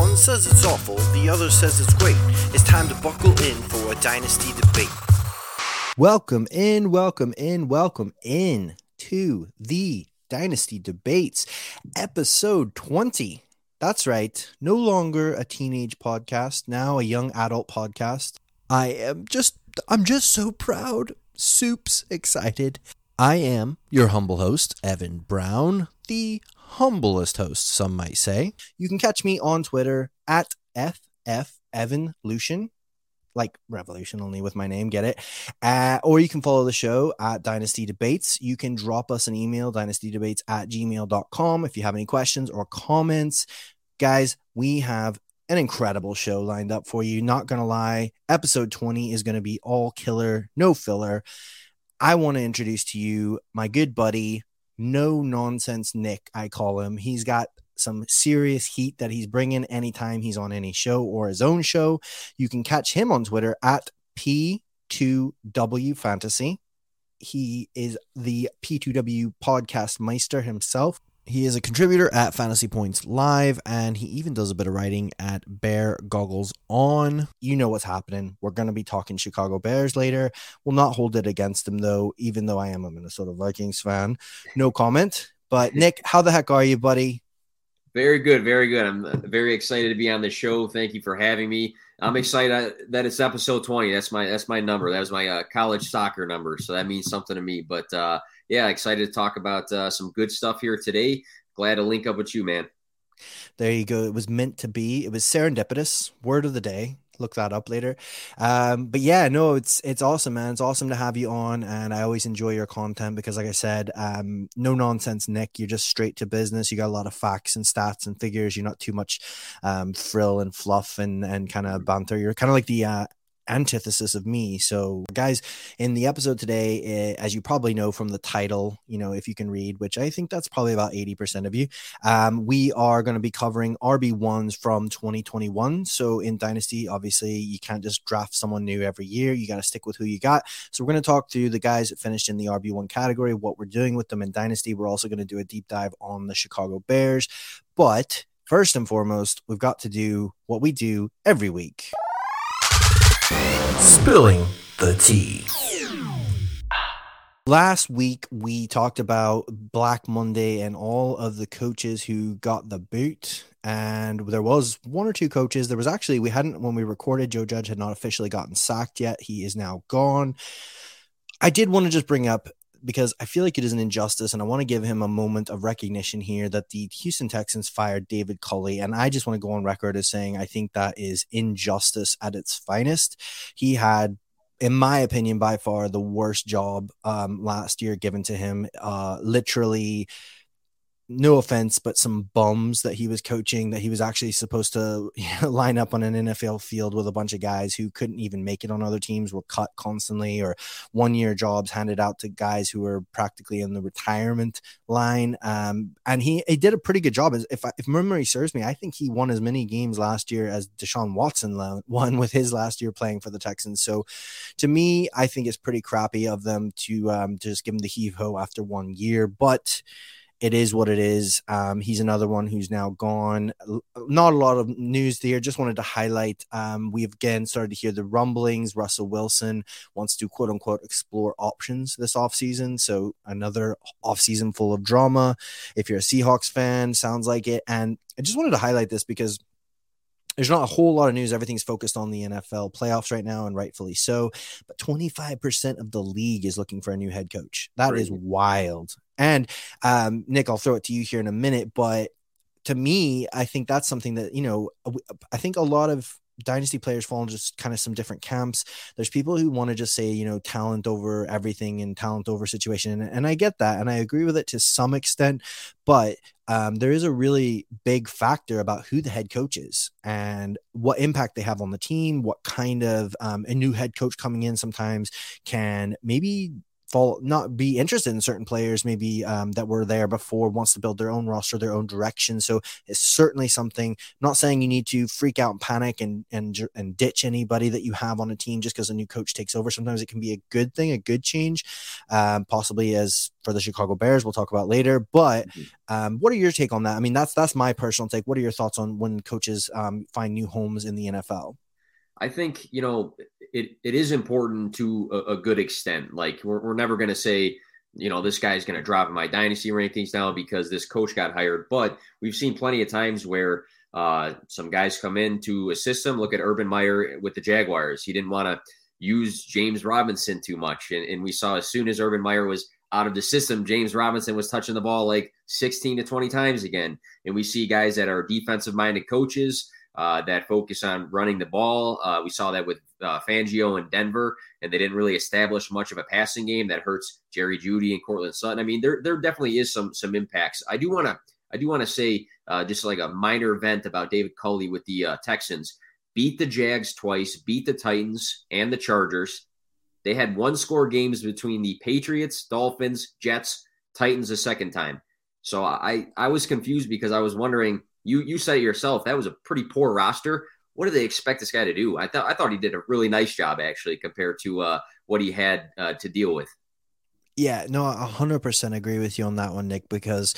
One says it's awful, the other says it's great. It's time to buckle in for a dynasty debate. Welcome in, welcome in, welcome in to the Dynasty Debates, episode 20. That's right, no longer a teenage podcast, now a young adult podcast. I am just, I'm just so proud, soups excited. I am your humble host, Evan Brown, the humblest host, some might say. You can catch me on Twitter at FF Evan Lucian like revolution only with my name get it? Uh, or you can follow the show at dynasty debates. You can drop us an email dynastydebates at gmail.com if you have any questions or comments. Guys we have an incredible show lined up for you. Not gonna lie episode 20 is gonna be all killer no filler. I want to introduce to you my good buddy no nonsense nick i call him he's got some serious heat that he's bringing anytime he's on any show or his own show. You can catch him on Twitter at P2W Fantasy. He is the P2W podcast meister himself. He is a contributor at Fantasy Points Live, and he even does a bit of writing at Bear Goggles On. You know what's happening. We're going to be talking Chicago Bears later. We'll not hold it against them, though, even though I am a Minnesota Vikings fan. No comment. But, Nick, how the heck are you, buddy? Very good, very good. I'm uh, very excited to be on the show. Thank you for having me. I'm excited uh, that it's episode 20. That's my that's my number. That was my uh, college soccer number, so that means something to me. But uh, yeah, excited to talk about uh, some good stuff here today. Glad to link up with you, man. There you go. It was meant to be. It was serendipitous. Word of the day look that up later. Um, but yeah, no, it's it's awesome, man. It's awesome to have you on, and I always enjoy your content because, like I said, um, no nonsense, Nick. You're just straight to business. You got a lot of facts and stats and figures. You're not too much um, frill and fluff and and kind of banter. You're kind of like the uh, antithesis of me. So, guys, in the episode today, uh, as you probably know from the title, you know, if you can read, which I think that's probably about 80% of you, um, we are going to be covering RB1s from 2021. So, in Dynasty, obviously, you can't just draft someone new every year. You got to stick with who you got. So, we're going to talk through the guys that finished in the RB1 category, what we're doing with them in Dynasty. We're also going to do a deep dive on the Chicago Bears. But first and foremost, we've got to do what we do every week. Spilling the tea. Last week, we talked about Black Monday and all of the coaches who got the boot. And there was one or two coaches. There was actually, we hadn't, when we recorded, Joe Judge had not officially gotten sacked yet. He is now gone. I did want to just bring up because I feel like it is an injustice, and I want to give him a moment of recognition here that the Houston Texans fired David Culley, and I just want to go on record as saying I think that is injustice at its finest. He had in my opinion, by far the worst job um, last year given to him. Uh, literally no offense, but some bums that he was coaching that he was actually supposed to line up on an NFL field with a bunch of guys who couldn't even make it on other teams, were cut constantly, or one year jobs handed out to guys who were practically in the retirement line. Um, and he, he did a pretty good job. If, if memory serves me, I think he won as many games last year as Deshaun Watson won with his last year playing for the Texans. So to me, I think it's pretty crappy of them to um, just give him the heave ho after one year. But it is what it is. Um, he's another one who's now gone. Not a lot of news there. Just wanted to highlight. Um, we've again started to hear the rumblings. Russell Wilson wants to quote unquote explore options this offseason. So another offseason full of drama. If you're a Seahawks fan, sounds like it. And I just wanted to highlight this because there's not a whole lot of news. Everything's focused on the NFL playoffs right now, and rightfully so. But 25% of the league is looking for a new head coach. That is wild. And um, Nick, I'll throw it to you here in a minute, but to me, I think that's something that you know. I think a lot of dynasty players fall into just kind of some different camps. There's people who want to just say, you know, talent over everything and talent over situation. And, and I get that. And I agree with it to some extent. But um, there is a really big factor about who the head coach is and what impact they have on the team, what kind of um, a new head coach coming in sometimes can maybe fall not be interested in certain players maybe um, that were there before wants to build their own roster their own direction. So it's certainly something not saying you need to freak out and panic and and and ditch anybody that you have on a team just because a new coach takes over. Sometimes it can be a good thing a good change um, possibly as for the chicago bears we'll talk about later. But mm-hmm. um, what are your take on that? I mean that's that's my personal take. What are your thoughts on when coaches um, find new homes in the nfl I think you know it, it is important to a, a good extent. Like we're, we're never going to say, you know, this guy's going to drop my dynasty rankings now because this coach got hired. But we've seen plenty of times where uh, some guys come in to assist them. Look at Urban Meyer with the Jaguars. He didn't want to use James Robinson too much. And, and we saw as soon as Urban Meyer was out of the system, James Robinson was touching the ball like 16 to 20 times again. And we see guys that are defensive minded coaches uh, that focus on running the ball. Uh, we saw that with uh, Fangio in Denver, and they didn't really establish much of a passing game that hurts Jerry Jeudy and Courtland Sutton. I mean, there there definitely is some some impacts. I do want to I do want to say uh, just like a minor event about David Culley with the uh, Texans. Beat the Jags twice, beat the Titans and the Chargers. They had one score games between the Patriots, Dolphins, Jets, Titans a second time. So I I was confused because I was wondering you you said it yourself. That was a pretty poor roster. What do they expect this guy to do? I thought I thought he did a really nice job actually compared to uh, what he had uh, to deal with. Yeah, no, hundred percent agree with you on that one, Nick. Because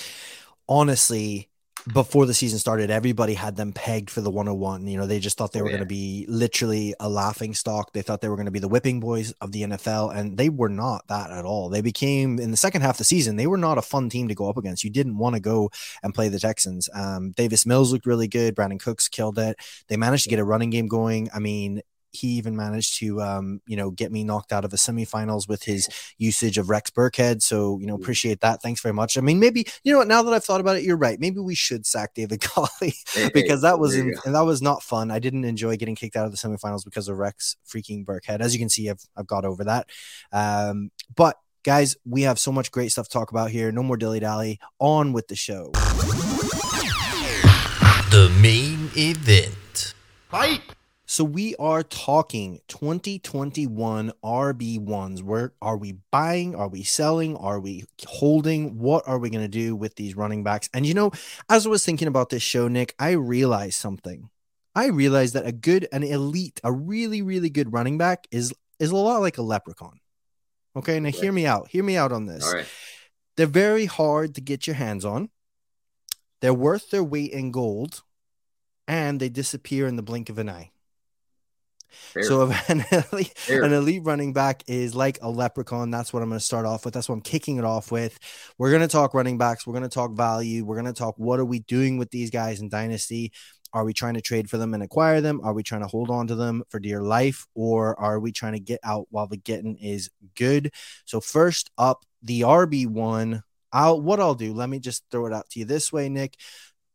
honestly, before the season started, everybody had them pegged for the 101. You know, they just thought they oh, were yeah. going to be literally a laughing stock. They thought they were going to be the whipping boys of the NFL, and they were not that at all. They became in the second half of the season, they were not a fun team to go up against. You didn't want to go and play the Texans. Um, Davis Mills looked really good. Brandin Cooks killed it. They managed to get a running game going. I mean, he even managed to um, you know get me knocked out of the semifinals with his usage of Rex Burkhead. So you know appreciate that. Thanks very much. I mean maybe you know what now that I've thought about it, you're right. Maybe we should sack David Culley because that was in, and that was not fun. I didn't enjoy getting kicked out of the semifinals because of Rex freaking Burkhead. As you can see, I've I've got over that. Um, but guys, we have so much great stuff to talk about here. No more dilly dally. On with the show. The main event. Fight. So we are talking 2021 RB1s. Where are we buying? Are we selling? Are we holding? What are we going to do with these running backs? And you know, as I was thinking about this show, Nick, I realized something. I realized that a good, an elite, a really, really good running back is is a lot like a leprechaun. Okay, now hear me out. Hear me out on this. All right. They're very hard to get your hands on. They're worth their weight in gold, and they disappear in the blink of an eye. Fair. So an elite, an elite running back is like a leprechaun. That's what I'm going to start off with. That's what I'm kicking it off with. We're going to talk running backs. We're going to talk value. We're going to talk what are we doing with these guys in dynasty. Are we trying to trade for them and acquire them? Are we trying to hold on to them for dear life? Or are we trying to get out while the getting is good? So, first up, the RB1. I'll what I'll do, let me just throw it out to you this way, Nick.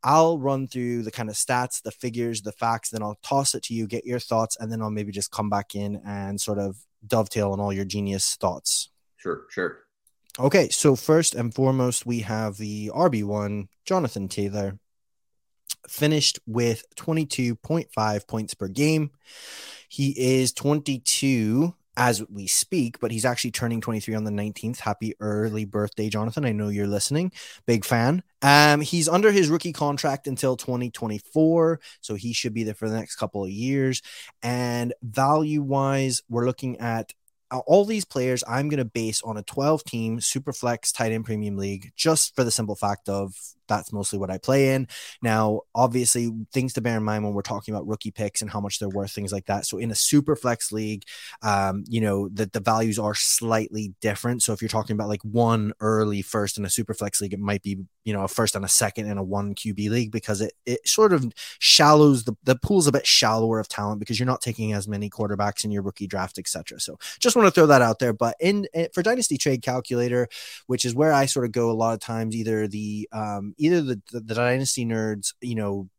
I'll run through the kind of stats, the figures, the facts, then I'll toss it to you, get your thoughts, and then I'll maybe just come back in and sort of dovetail on all your genius thoughts. Sure, sure. Okay, so first and foremost, we have the RB1, Jonathan Taylor, finished with 22.5 points per game. He is 22 as we speak, but he's actually turning 23 on the 19th. Happy early birthday, Jonathan. I know you're listening. Big fan. Um, he's under his rookie contract until 2024, so he should be there for the next couple of years. And value wise, we're looking at uh, all these players I'm going to base on a 12 team super flex tight end premium league just for the simple fact of that's mostly what I play in. Now, obviously, things to bear in mind when we're talking about rookie picks and how much they're worth, things like that. So, in a super flex league, um, you know, that the values are slightly different. So, if you're talking about like one early first in a super flex league, it might be, you know, a first and a second in a one QB league because it, it sort of shallows the, the pool's a bit shallower of talent because you're not taking as many quarterbacks in your rookie draft, etc. So, just want to throw that out there. But in, in for Dynasty Trade Calculator, which is where I sort of go a lot of times, either the um, either the, the, the dynasty nerds, you know,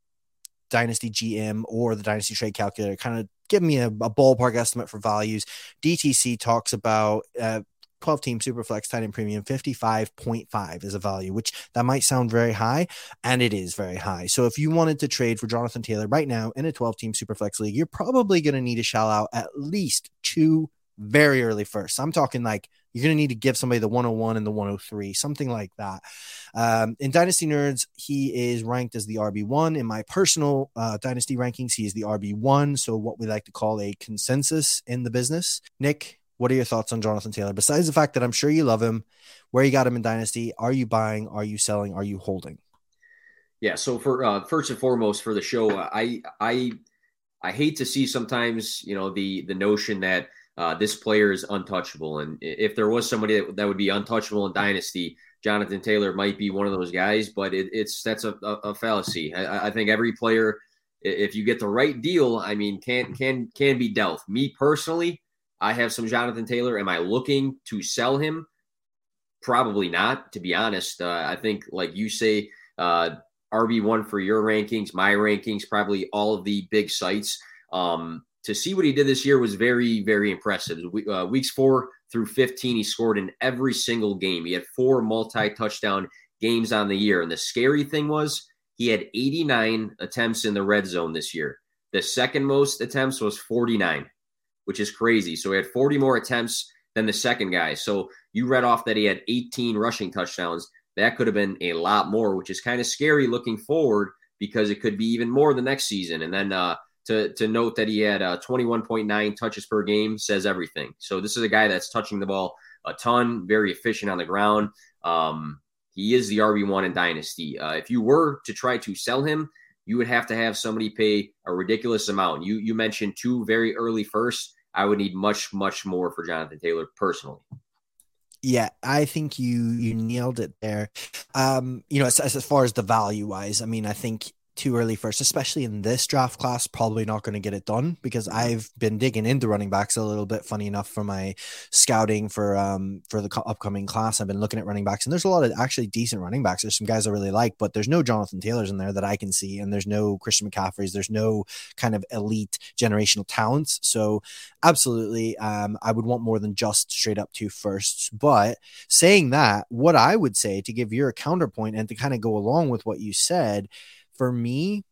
Dynasty GM or the Dynasty Trade Calculator, kind of give me a, a ballpark estimate for values. DTC talks about uh, 12 team superflex tight end premium 55.5 is a value which that might sound very high and it is very high so if you wanted to trade for jonathan taylor right now in a 12 team superflex league you're probably going to need to shell out at least two very early first i'm talking like you're going to need to give somebody the 101 and the 103 something like that um, in dynasty nerds he is ranked as the rb1 in my personal uh, dynasty rankings he is the rb1 so what we like to call a consensus in the business nick what are your thoughts on Jonathan Taylor? Besides the fact that I'm sure you love him, where you got him in Dynasty, are you buying? Are you selling? Are you holding? Yeah. So for uh, first and foremost for the show, I I I hate to see sometimes you know the the notion that uh, this player is untouchable, and if there was somebody that, that would be untouchable in Dynasty, Jonathan Taylor might be one of those guys. But it, it's that's a, a, a fallacy. I, I think every player, if you get the right deal, I mean, can can can be dealt. Me personally. I have some Jonathan Taylor. Am I looking to sell him? Probably not, to be honest. Uh, I think, like you say, uh, RB1 for your rankings, my rankings, probably all of the big sites. Um, to see what he did this year was very, very impressive. Uh, weeks four through 15, he scored in every single game. He had four multi touchdown games on the year. And the scary thing was he had 89 attempts in the red zone this year. The second most attempts was 49 which is crazy. So he had 40 more attempts than the second guy. So you read off that he had 18 rushing touchdowns. That could have been a lot more, which is kind of scary looking forward because it could be even more the next season. And then uh, to, to note that he had uh, 21.9 touches per game says everything. So this is a guy that's touching the ball a ton, very efficient on the ground. Um, he is the RB1 in Dynasty. Uh, if you were to try to sell him, you would have to have somebody pay a ridiculous amount. You you mentioned two very early firsts. I would need much, much more for Jonathan Taylor personally. Yeah, I think you you nailed it there. Um, you know, as, as far as the value wise, I mean, I think too early first, especially in this draft class, probably not going to get it done because. I've been digging into running backs a little bit. Funny enough, for my scouting for um for the upcoming class, I've been looking at running backs, and there's a lot of actually decent running backs. There's some guys I really like, but there's no Jonathan Taylors in there that I can see, and there's no Christian McCaffreys. There's no kind of elite generational talents. So absolutely, um, I would want more than just straight up two firsts. But saying that, what I would say to give your counterpoint and to kind of go along with what you said for me,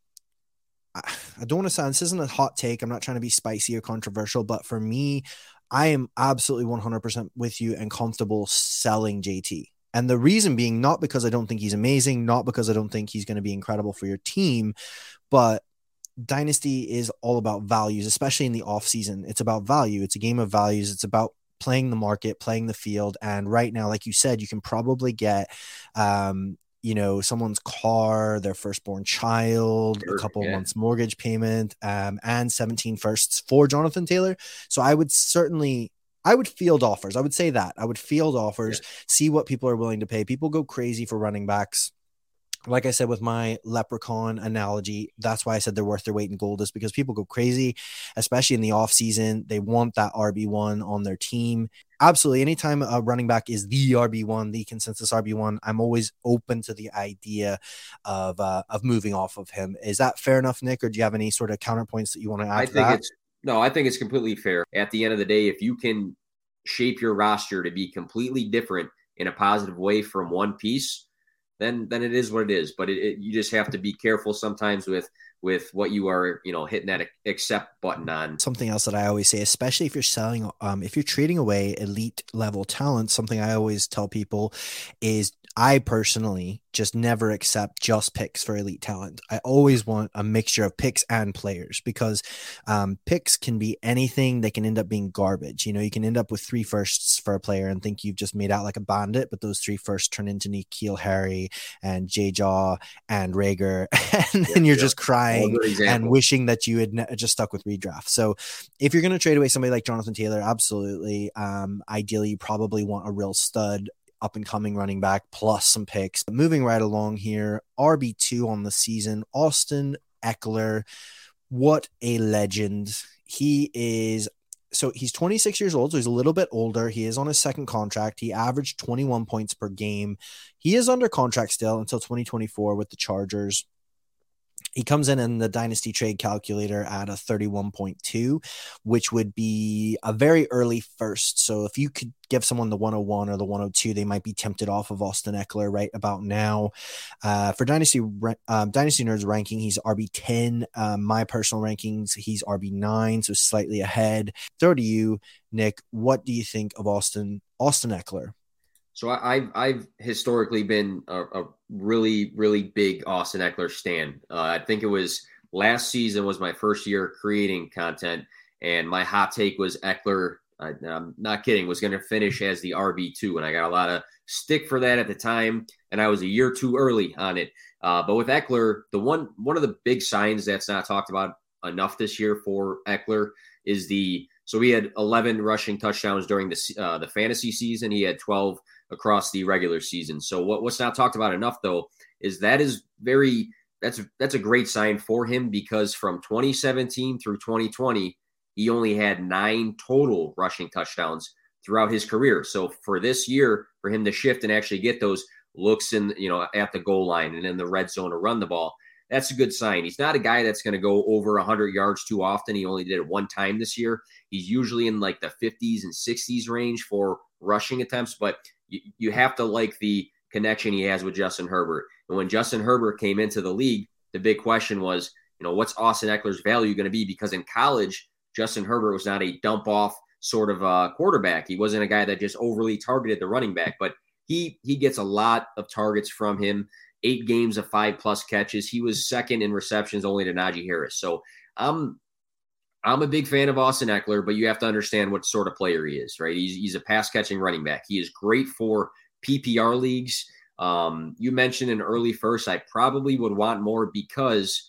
I don't want to sound this isn't a hot take. I'm not trying to be spicy or controversial, but for me, I am absolutely 100% with you and comfortable selling JT. And the reason being not because I don't think he's amazing, not because I don't think he's going to be incredible for your team, but Dynasty is all about values, especially in the off season. It's about value. It's a game of values. It's about playing the market, playing the field. And right now, like you said, you can probably get um, you know someone's car their firstborn child sure, a couple yeah. months mortgage payment um, and 17 firsts for jonathan taylor so i would certainly I would field offers. I would say that. I would field offers, yeah. see what people are willing to pay. People go crazy for running backs like I said with my leprechaun analogy, that's why I said they're worth their weight in gold is because people go crazy, especially in the off season. They want that RB1 on their team. Absolutely. Anytime a running back is the RB1, the consensus RB1, I'm always open to the idea of uh, of moving off of him. Is that fair enough, Nick, or do you have any sort of counterpoints that you want to add? I to think that? it's no, I think it's completely fair. At the end of the day, if you can shape your roster to be completely different in a positive way from one piece, then then it is what it is. But it, it, you just have to be careful sometimes with with what you are you know hitting that accept button on. Something else that I always say, especially if you're selling, um, if you're trading away elite level talent, something I always tell people is I personally just never accept just picks for elite talent. I always want a mixture of picks and players because um, picks can be anything. They can end up being garbage. You know, you can end up with three firsts for a player and think you've just made out like a bandit, but those three firsts turn into N'Keal Harry and J Jaw and Reagor, and then yeah, you're yeah. just crying and wishing that you had just stuck with redraft. So if you're going to trade away somebody like Jonathan Taylor, absolutely. Um, ideally, you probably want a real stud up and coming running back plus some picks. But Moving right along here, RB2 on the season, Austin Ekeler. What a legend. He is so he's 26 years old, so he's a little bit older. He is on his second contract. He averaged 21 points per game. He is under contract still until 2024 with the Chargers He comes in in the dynasty trade calculator at a 31.2, which would be a very early first. So if you could give someone the 101 or the 102, they might be tempted off of Austin Ekeler right about now. Uh, for dynasty um, dynasty nerds ranking, he's RB 10. Um, my personal rankings, he's RB 9, so slightly ahead. Throw to you, Nick. What do you think of Austin Austin Ekeler? So I, have I've historically been a, a, really really big Austin Ekeler stan. Uh, I think it was last season was my first year creating content, and my hot take was Ekeler. I, am not kidding. Was going to finish as the RB two, and I got a lot of stick for that at the time, and I was a year too early on it. Uh, but with Ekeler, the one one of the big signs that's not talked about enough this year for Ekeler is the so he had 11 rushing touchdowns during the uh, the fantasy season. He had 12 across the regular season. So what, what's not talked about enough though is that is very that's that's a great sign for him because from 2017 through 2020 he only had nine total rushing touchdowns throughout his career. So for this year, for him to shift and actually get those looks in, you know, at the goal line and in the red zone to run the ball, that's a good sign. He's not a guy that's going to go over 100 yards too often. He only did it one time this year. He's usually in like the 50s and 60s range for rushing attempts, but you, you have to like the connection he has with Justin Herbert. And when Justin Herbert came into the league, the big question was, you know, what's Austin Ekeler's value going to be? Because in college, Justin Herbert was not a dump off sort of uh, quarterback. He wasn't a guy that just overly targeted the running back, but he he gets a lot of targets from him. Eight games of five plus catches. He was second in receptions only to Najee Harris. So I'm I'm a big fan of Austin Ekeler, but you have to understand what sort of player he is, right? He's, he's a pass catching running back. He is great for PPR leagues. Um, you mentioned an early first. I probably would want more because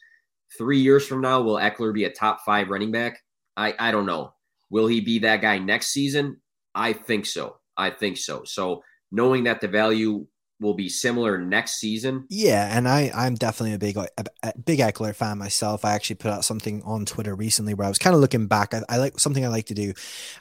three years from now, will Ekeler be a top five running back? I, I don't know. Will he be that guy next season? I think so. I think so. So knowing that the value will be similar next season. Yeah, and I I'm definitely a big a, a big Ekeler fan myself. I actually put out something on Twitter recently where I was kind of looking back. I, I, like something I like to do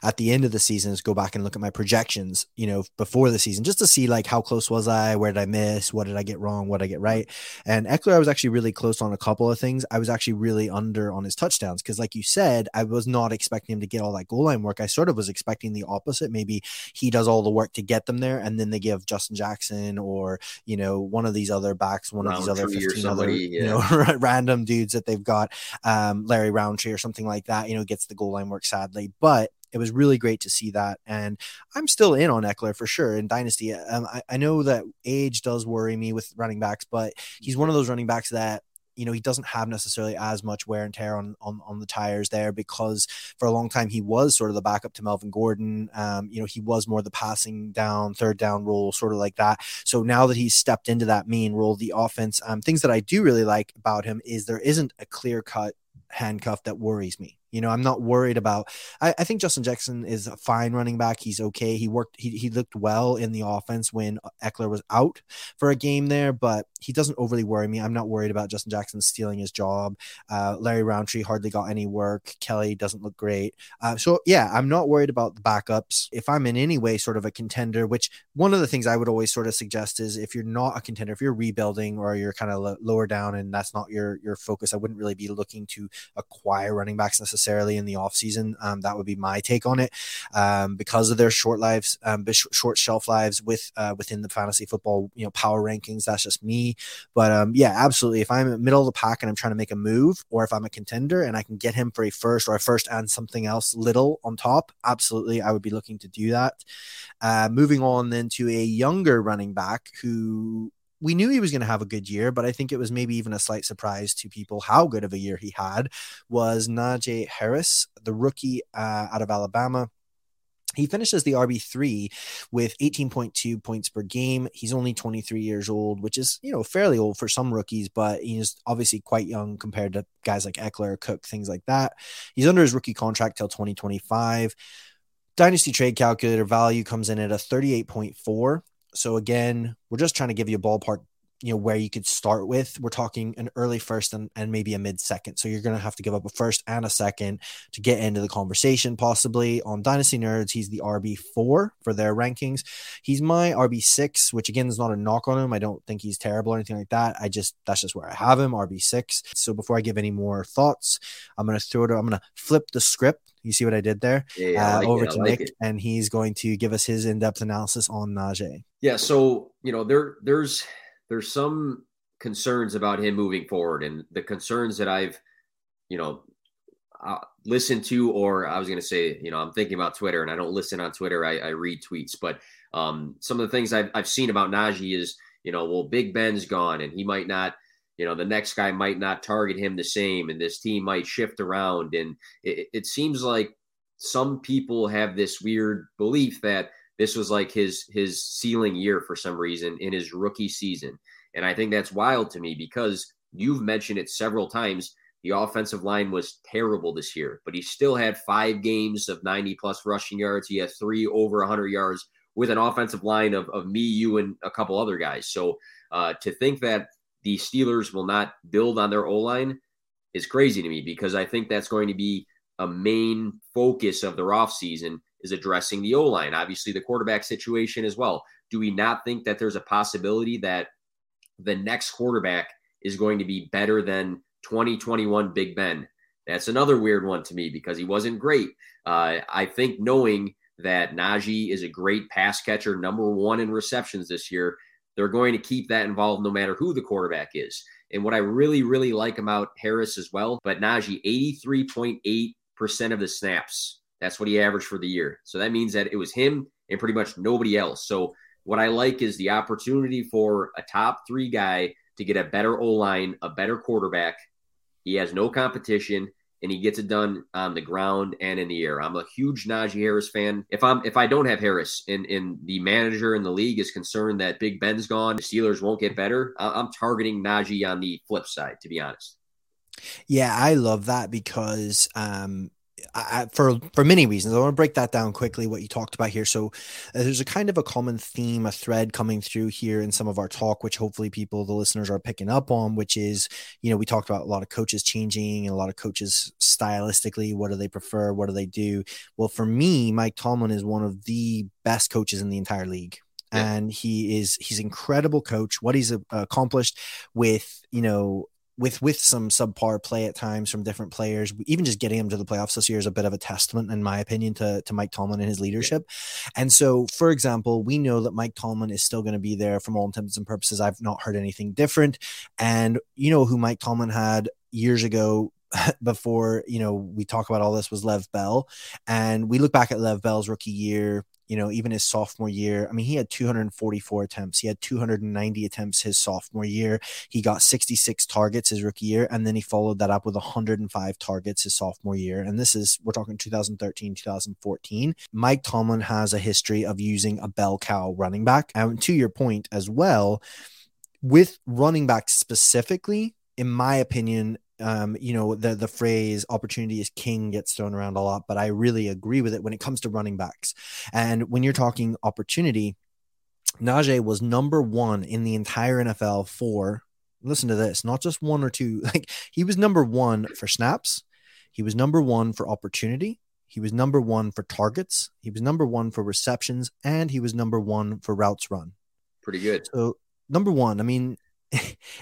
at the end of the season is go back and look at my projections, you know, before the season, just to see like how close was I, where did I miss, what did I get wrong, what did I get right. And Ekeler, I was actually really close on a couple of things. I was actually really under on his touchdowns because, like you said, I was not expecting him to get all that goal line work. I sort of was expecting the opposite. Maybe he does all the work to get them there, and then they give Justin Jackson or you know one of these other backs, one of these other fifteen other yeah. you know random dudes that they've got, um, Larry Rountree or something like that. You know, gets the goal line work sadly, but it was really great to see that. And I'm still in on Ekeler for sure in Dynasty. Um, I, I, know that age does worry me with running backs, but he's one of those running backs that you know he doesn't have necessarily as much wear and tear on on, on the tires there because for a long time he was sort of the backup to Melvin Gordon. Um, you know he was more the passing down, third down role, sort of like that. So now that he's stepped into that main role, the offense, um, things that I do really like about him is there isn't a clear cut handcuff that worries me. You know, I'm not worried about. I, I, think Justin Jackson is a fine running back. He's okay. He worked. He, he looked well in the offense when Ekeler was out for a game there, but he doesn't overly worry me. I'm not worried about Justin Jackson stealing his job. Uh, Larry Rountree hardly got any work. Kelley doesn't look great. Uh, so yeah, I'm not worried about the backups. If I'm in any way sort of a contender, which one of the things I would always sort of suggest is if you're not a contender, if you're rebuilding or you're kind of lower down and that's not your your focus, I wouldn't really be looking to acquire running backs necessarily necessarily in the offseason. Um, that would be my take on it um, because of their short lives, um, short shelf lives with uh, within the fantasy football, you know, power rankings. That's just me. But um, yeah, absolutely. If I'm in the middle of the pack and I'm trying to make a move, or if I'm a contender and I can get him for a first or a first and something else little on top, absolutely, I would be looking to do that. Uh, moving on then to a younger running back who we knew he was going to have a good year, but I think it was maybe even a slight surprise to people how good of a year he had. Was Najee Harris, the rookie uh, out of Alabama. He finishes the RB3 with 18.2 points per game. He's only 23 years old, which is, you know, fairly old for some rookies, but he's obviously quite young compared to guys like Ekeler, Cook, things like that. He's under his rookie contract till 2025. Dynasty trade calculator value comes in at a 38.4. So again, we're just trying to give you a ballpark you know where you could start with. We're talking an early first and, and maybe a mid second. So you're going to have to give up a first and a second to get into the conversation possibly on dynasty nerds. He's the rb4 for their rankings. He's my rb6 which again is not a knock on him. I don't think he's terrible or anything like that. I just that's just where i have him rb6 so before i give any more thoughts i'm going to throw it i'm going to flip the script. You see what I did there? Yeah, uh, like over it, to like Nick, it. and he's going to give us his in-depth analysis on Najee. Yeah, so you know there there's there's some concerns about him moving forward, and the concerns that I've you know uh, listened to, or I was going to say, you know, I'm thinking about Twitter, and I don't listen on Twitter. I, I read tweets, but um, some of the things I've I've seen about Najee is you know, well, Big Ben's gone, and he might not. You know, the next guy might not target him the same, and this team might shift around. And it, it seems like some people have this weird belief that this was like his his ceiling year for some reason in his rookie season. And I think that's wild to me because you've mentioned it several times. The offensive line was terrible this year, but he still had five games of 90 plus rushing yards. He had three over 100 yards with an offensive line of, of me, you, and a couple other guys. So uh, to think that the Steelers will not build on their O line is crazy to me because I think that's going to be a main focus of their offseason is addressing the O line. Obviously, the quarterback situation as well. Do we not think that there's a possibility that the next quarterback is going to be better than 2021 Big Ben? That's another weird one to me because he wasn't great. Uh, I think knowing that Najee is a great pass catcher, number one in receptions this year, they're going to keep that involved no matter who the quarterback is. And what I really, really like about Harris as well, but Najee, 83.8% of the snaps. That's what he averaged for the year. So that means that it was him and pretty much nobody else. So what I like is the opportunity for a top three guy to get a better O line, a better quarterback. He has no competition and he gets it done on the ground and in the air. I'm a huge Najee Harris fan. If I'm if I don't have Harris and, and the manager in the league is concerned that Big Ben's gone, the Steelers won't get better, I'm targeting Najee on the flip side, to be honest. Yeah, I love that because um I, for for many reasons. I want to break that down quickly. What you talked about here. So uh, there's a kind of a common theme, a thread coming through here in some of our talk, which hopefully people, the listeners, are picking up on. Which is, you know, we talked about a lot of coaches changing and a lot of coaches stylistically. What do they prefer? What do they do? Well, for me, Mike Tomlin is one of the best coaches in the entire league. Yeah. And he is he's incredible coach. What he's uh, accomplished with you know with with some subpar play at times from different players, even just getting him to the playoffs this year is a bit of a testament, in my opinion, to, to Mike Tomlin and his leadership. And so, for example, we know that Mike Tomlin is still going to be there from all intents and purposes. I've not heard anything different. And you know who Mike Tomlin had years ago before you know we talk about all this was Lev Bell, and we look back at Lev Bell's rookie year. You know, even his sophomore year, I mean, he had 244 attempts. He had 290 attempts his sophomore year. He got 66 targets his rookie year, and then he followed that up with 105 targets his sophomore year. And this is, we're talking 2013, 2014. Mike Tomlin has a history of using a bell cow running back. And to your point as well, with running back specifically, in my opinion, um, you know, the the phrase opportunity is king gets thrown around a lot, but I really agree with it when it comes to running backs. And when you're talking opportunity, Najee was number one in the entire NFL for listen to this, not just one or two. Like he was number one for snaps, he was number one for opportunity, he was number one for targets, he was number one for receptions, and he was number one for routes run. Pretty good. So number one, I mean,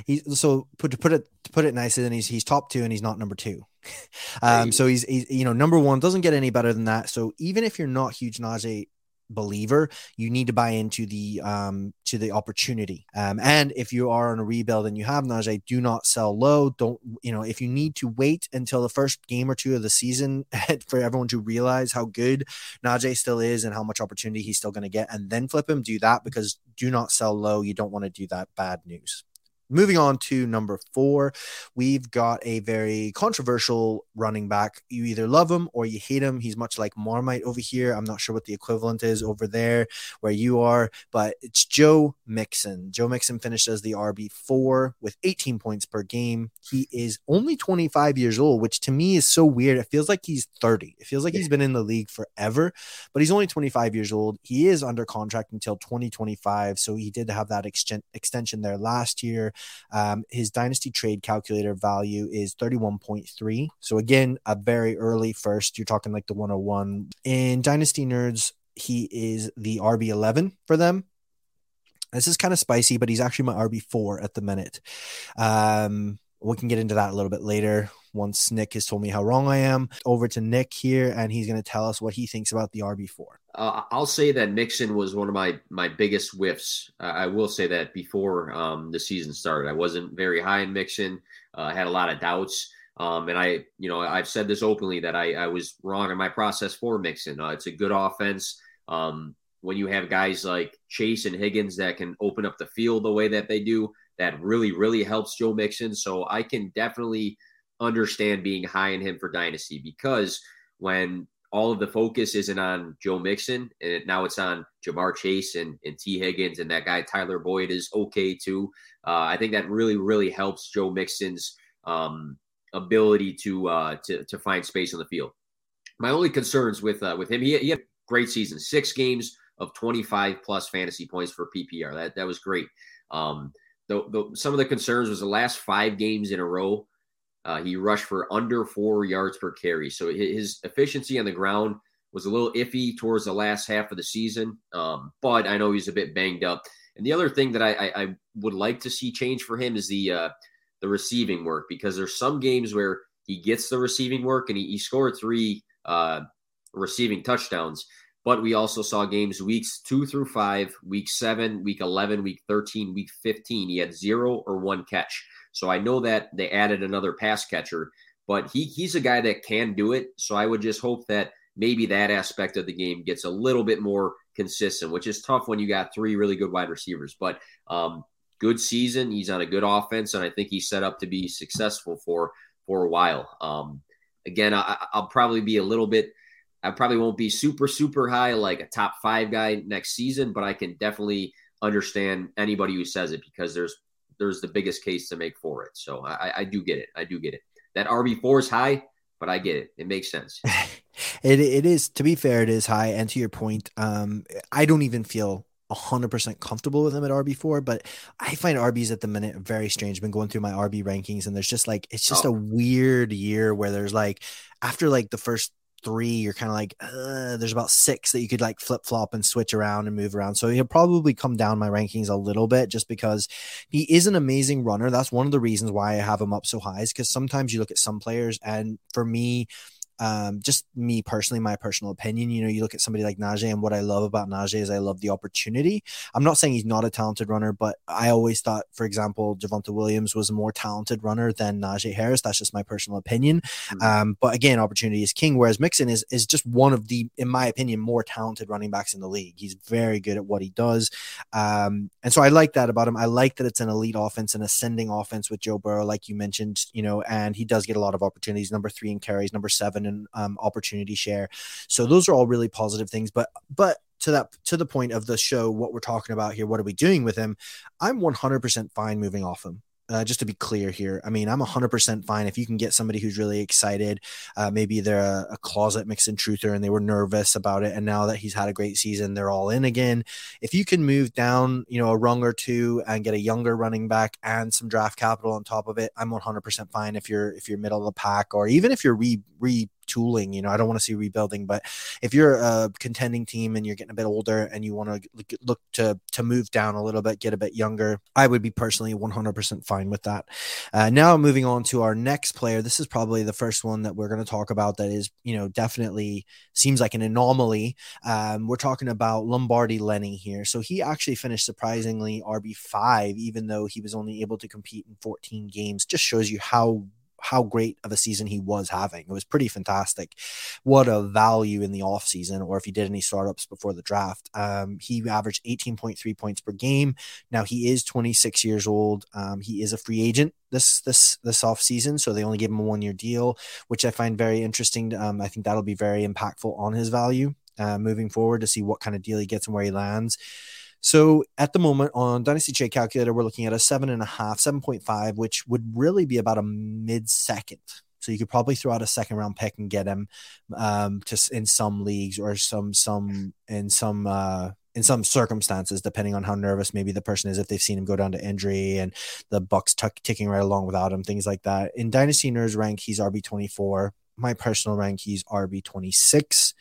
he's so put to put it to put it nicely, then he's he's top two and he's not number two. um, so he's, he's you know number one doesn't get any better than that. So even if you're not huge Najee believer, you need to buy into the um to the opportunity. Um, and if you are on a rebuild and you have Najee, do not sell low. Don't you know if you need to wait until the first game or two of the season for everyone to realize how good Najee still is and how much opportunity he's still going to get, and then flip him, do that because do not sell low. You don't want to do that. Bad news. Moving on to number four, we've got a very controversial running back. You either love him or you hate him. He's much like Marmite over here. I'm not sure what the equivalent is over there where you are, but it's Joe Mixon. Joe Mixon finished as the RB4 with 18 points per game. He is only 25 years old, which to me is so weird. It feels like he's 30. It feels like he's been in the league forever, but he's only 25 years old. He is under contract until 2025. So he did have that extension there last year. Um, his dynasty trade calculator value is 31.3. So again, a very early first. You're talking like the 101. In Dynasty Nerds, he is the RB11 for them. This is kind of spicy, but he's actually my RB4 at the minute. Um, we can get into that a little bit later once Nick has told me how wrong I am. Over to Nick here, and he's going to tell us what he thinks about the RB4. Uh, I'll say that Mixon was one of my my biggest whiffs. Uh, I will say that before um, the season started, I wasn't very high in Mixon. Uh, I had a lot of doubts, um, and I, you know, I've said this openly that I, I was wrong in my process for Mixon. Uh, it's a good offense. Um, when you have guys like Chase and Higgins that can open up the field the way that they do, that really, really helps Joe Mixon. So I can definitely understand being high in him for dynasty because when all of the focus isn't on Joe Mixon, and now it's on Ja'Marr Chase and, and Tee Higgins, and that guy Tyler Boyd is okay too. Uh, I think that really, really helps Joe Mixon's um, ability to, uh, to to find space on the field. My only concerns with uh, with him, he, he had a great season, six games of 25 plus fantasy points for PPR. That that was great. Um, the, the, some of the concerns was the last five games in a row uh, he rushed for under four yards per carry. So his efficiency on the ground was a little iffy towards the last half of the season. Um, but I know he's a bit banged up. And the other thing that I, I, I would like to see change for him is the uh, the receiving work because there's some games where he gets the receiving work and he, he scored three uh, receiving touchdowns. But we also saw games weeks two through five, week seven, week 11, week 13, week 15. He had zero or one catch. So I know that they added another pass catcher, but he he's a guy that can do it. So I would just hope that maybe that aspect of the game gets a little bit more consistent, which is tough when you got three really good wide receivers. But um, good season. He's on a good offense, and I think he's set up to be successful for for a while. Um, again, I, will probably be a little bit. I probably won't be super super high like a top five guy next season, but I can definitely understand anybody who says it because there's there's the biggest case to make for it. So I, I do get it. I do get it. That RB four is high, but I get it. It makes sense. it it is. To be fair, it is high. And to your point, um, I don't even feel 100% comfortable with him at RB4, but I find RBs at the minute very strange. Been going through my RB rankings and there's just like, it's just oh. a weird year where there's like, after like the first three, you're kind of like, there's about six that you could like flip flop and switch around and move around. So he'll probably come down my rankings a little bit just because he is an amazing runner. That's one of the reasons why I have him up so high is because sometimes you look at some players, and for me, um, just me personally, my personal opinion, you know, you look at somebody like Najee, and what I love about Najee is I love the opportunity. I'm not saying he's not a talented runner, but I always thought, for example, Javonte Williams was a more talented runner than Najee Harris. That's just my personal opinion. Mm-hmm. Um, but again, opportunity is king. Whereas Mixon is is just one of the, in my opinion, more talented running backs in the league. He's very good at what he does, um, and so I like that about him. I like that it's an elite offense, an ascending offense with Joe Burrow, like you mentioned, you know, and he does get a lot of opportunities. Number three in carries, number seven and um, opportunity share. So those are all really positive things. But but to that to the point of the show, what we're talking about here, what are we doing with him? I'm 100% fine moving off him. Uh, just to be clear here, I mean, I'm 100% fine if you can get somebody who's really excited. Uh, maybe they're a, a, closet Mixon truther and they were nervous about it. And now that he's had a great season, they're all in again. If you can move down, you know, a rung or two and get a younger running back and some draft capital on top of it, I'm 100% fine if you're if you're middle of the pack or even if you're re re tooling. You know, I don't want to see rebuilding, but if you're a contending team and you're getting a bit older and you want to look to to move down a little bit, get a bit younger, I would be personally 100% fine with that. Uh, now, moving on to our next player, this is probably the first one that we're going to talk about that is, you know, definitely seems like an anomaly. Um, we're talking about Lombardi Lenny here. So he actually finished surprisingly RB5, even though he was only able to compete in 14 games. Just shows you how how great of a season he was having. It was pretty fantastic. What a value in the offseason, or if he did any startups before the draft. Um, he averaged 18.3 points per game. Now he is 26 years old. Um, he is a free agent this this this off season, so they only gave him a one year deal, which I find very interesting. Um, I think that'll be very impactful on his value uh, moving forward to see what kind of deal he gets and where he lands. So at the moment on Dynasty Trade Calculator, we're looking at a seven and a half, 7.5, which would really be about a mid second. So you could probably throw out a second round pick and get him um, to in some leagues or some some in some uh, in some circumstances, depending on how nervous maybe the person is, if they've seen him go down to injury and the Bucks t- ticking right along without him, things like that. In Dynasty Nerds rank, he's RB twenty four. My personal rank, he's RB twenty six.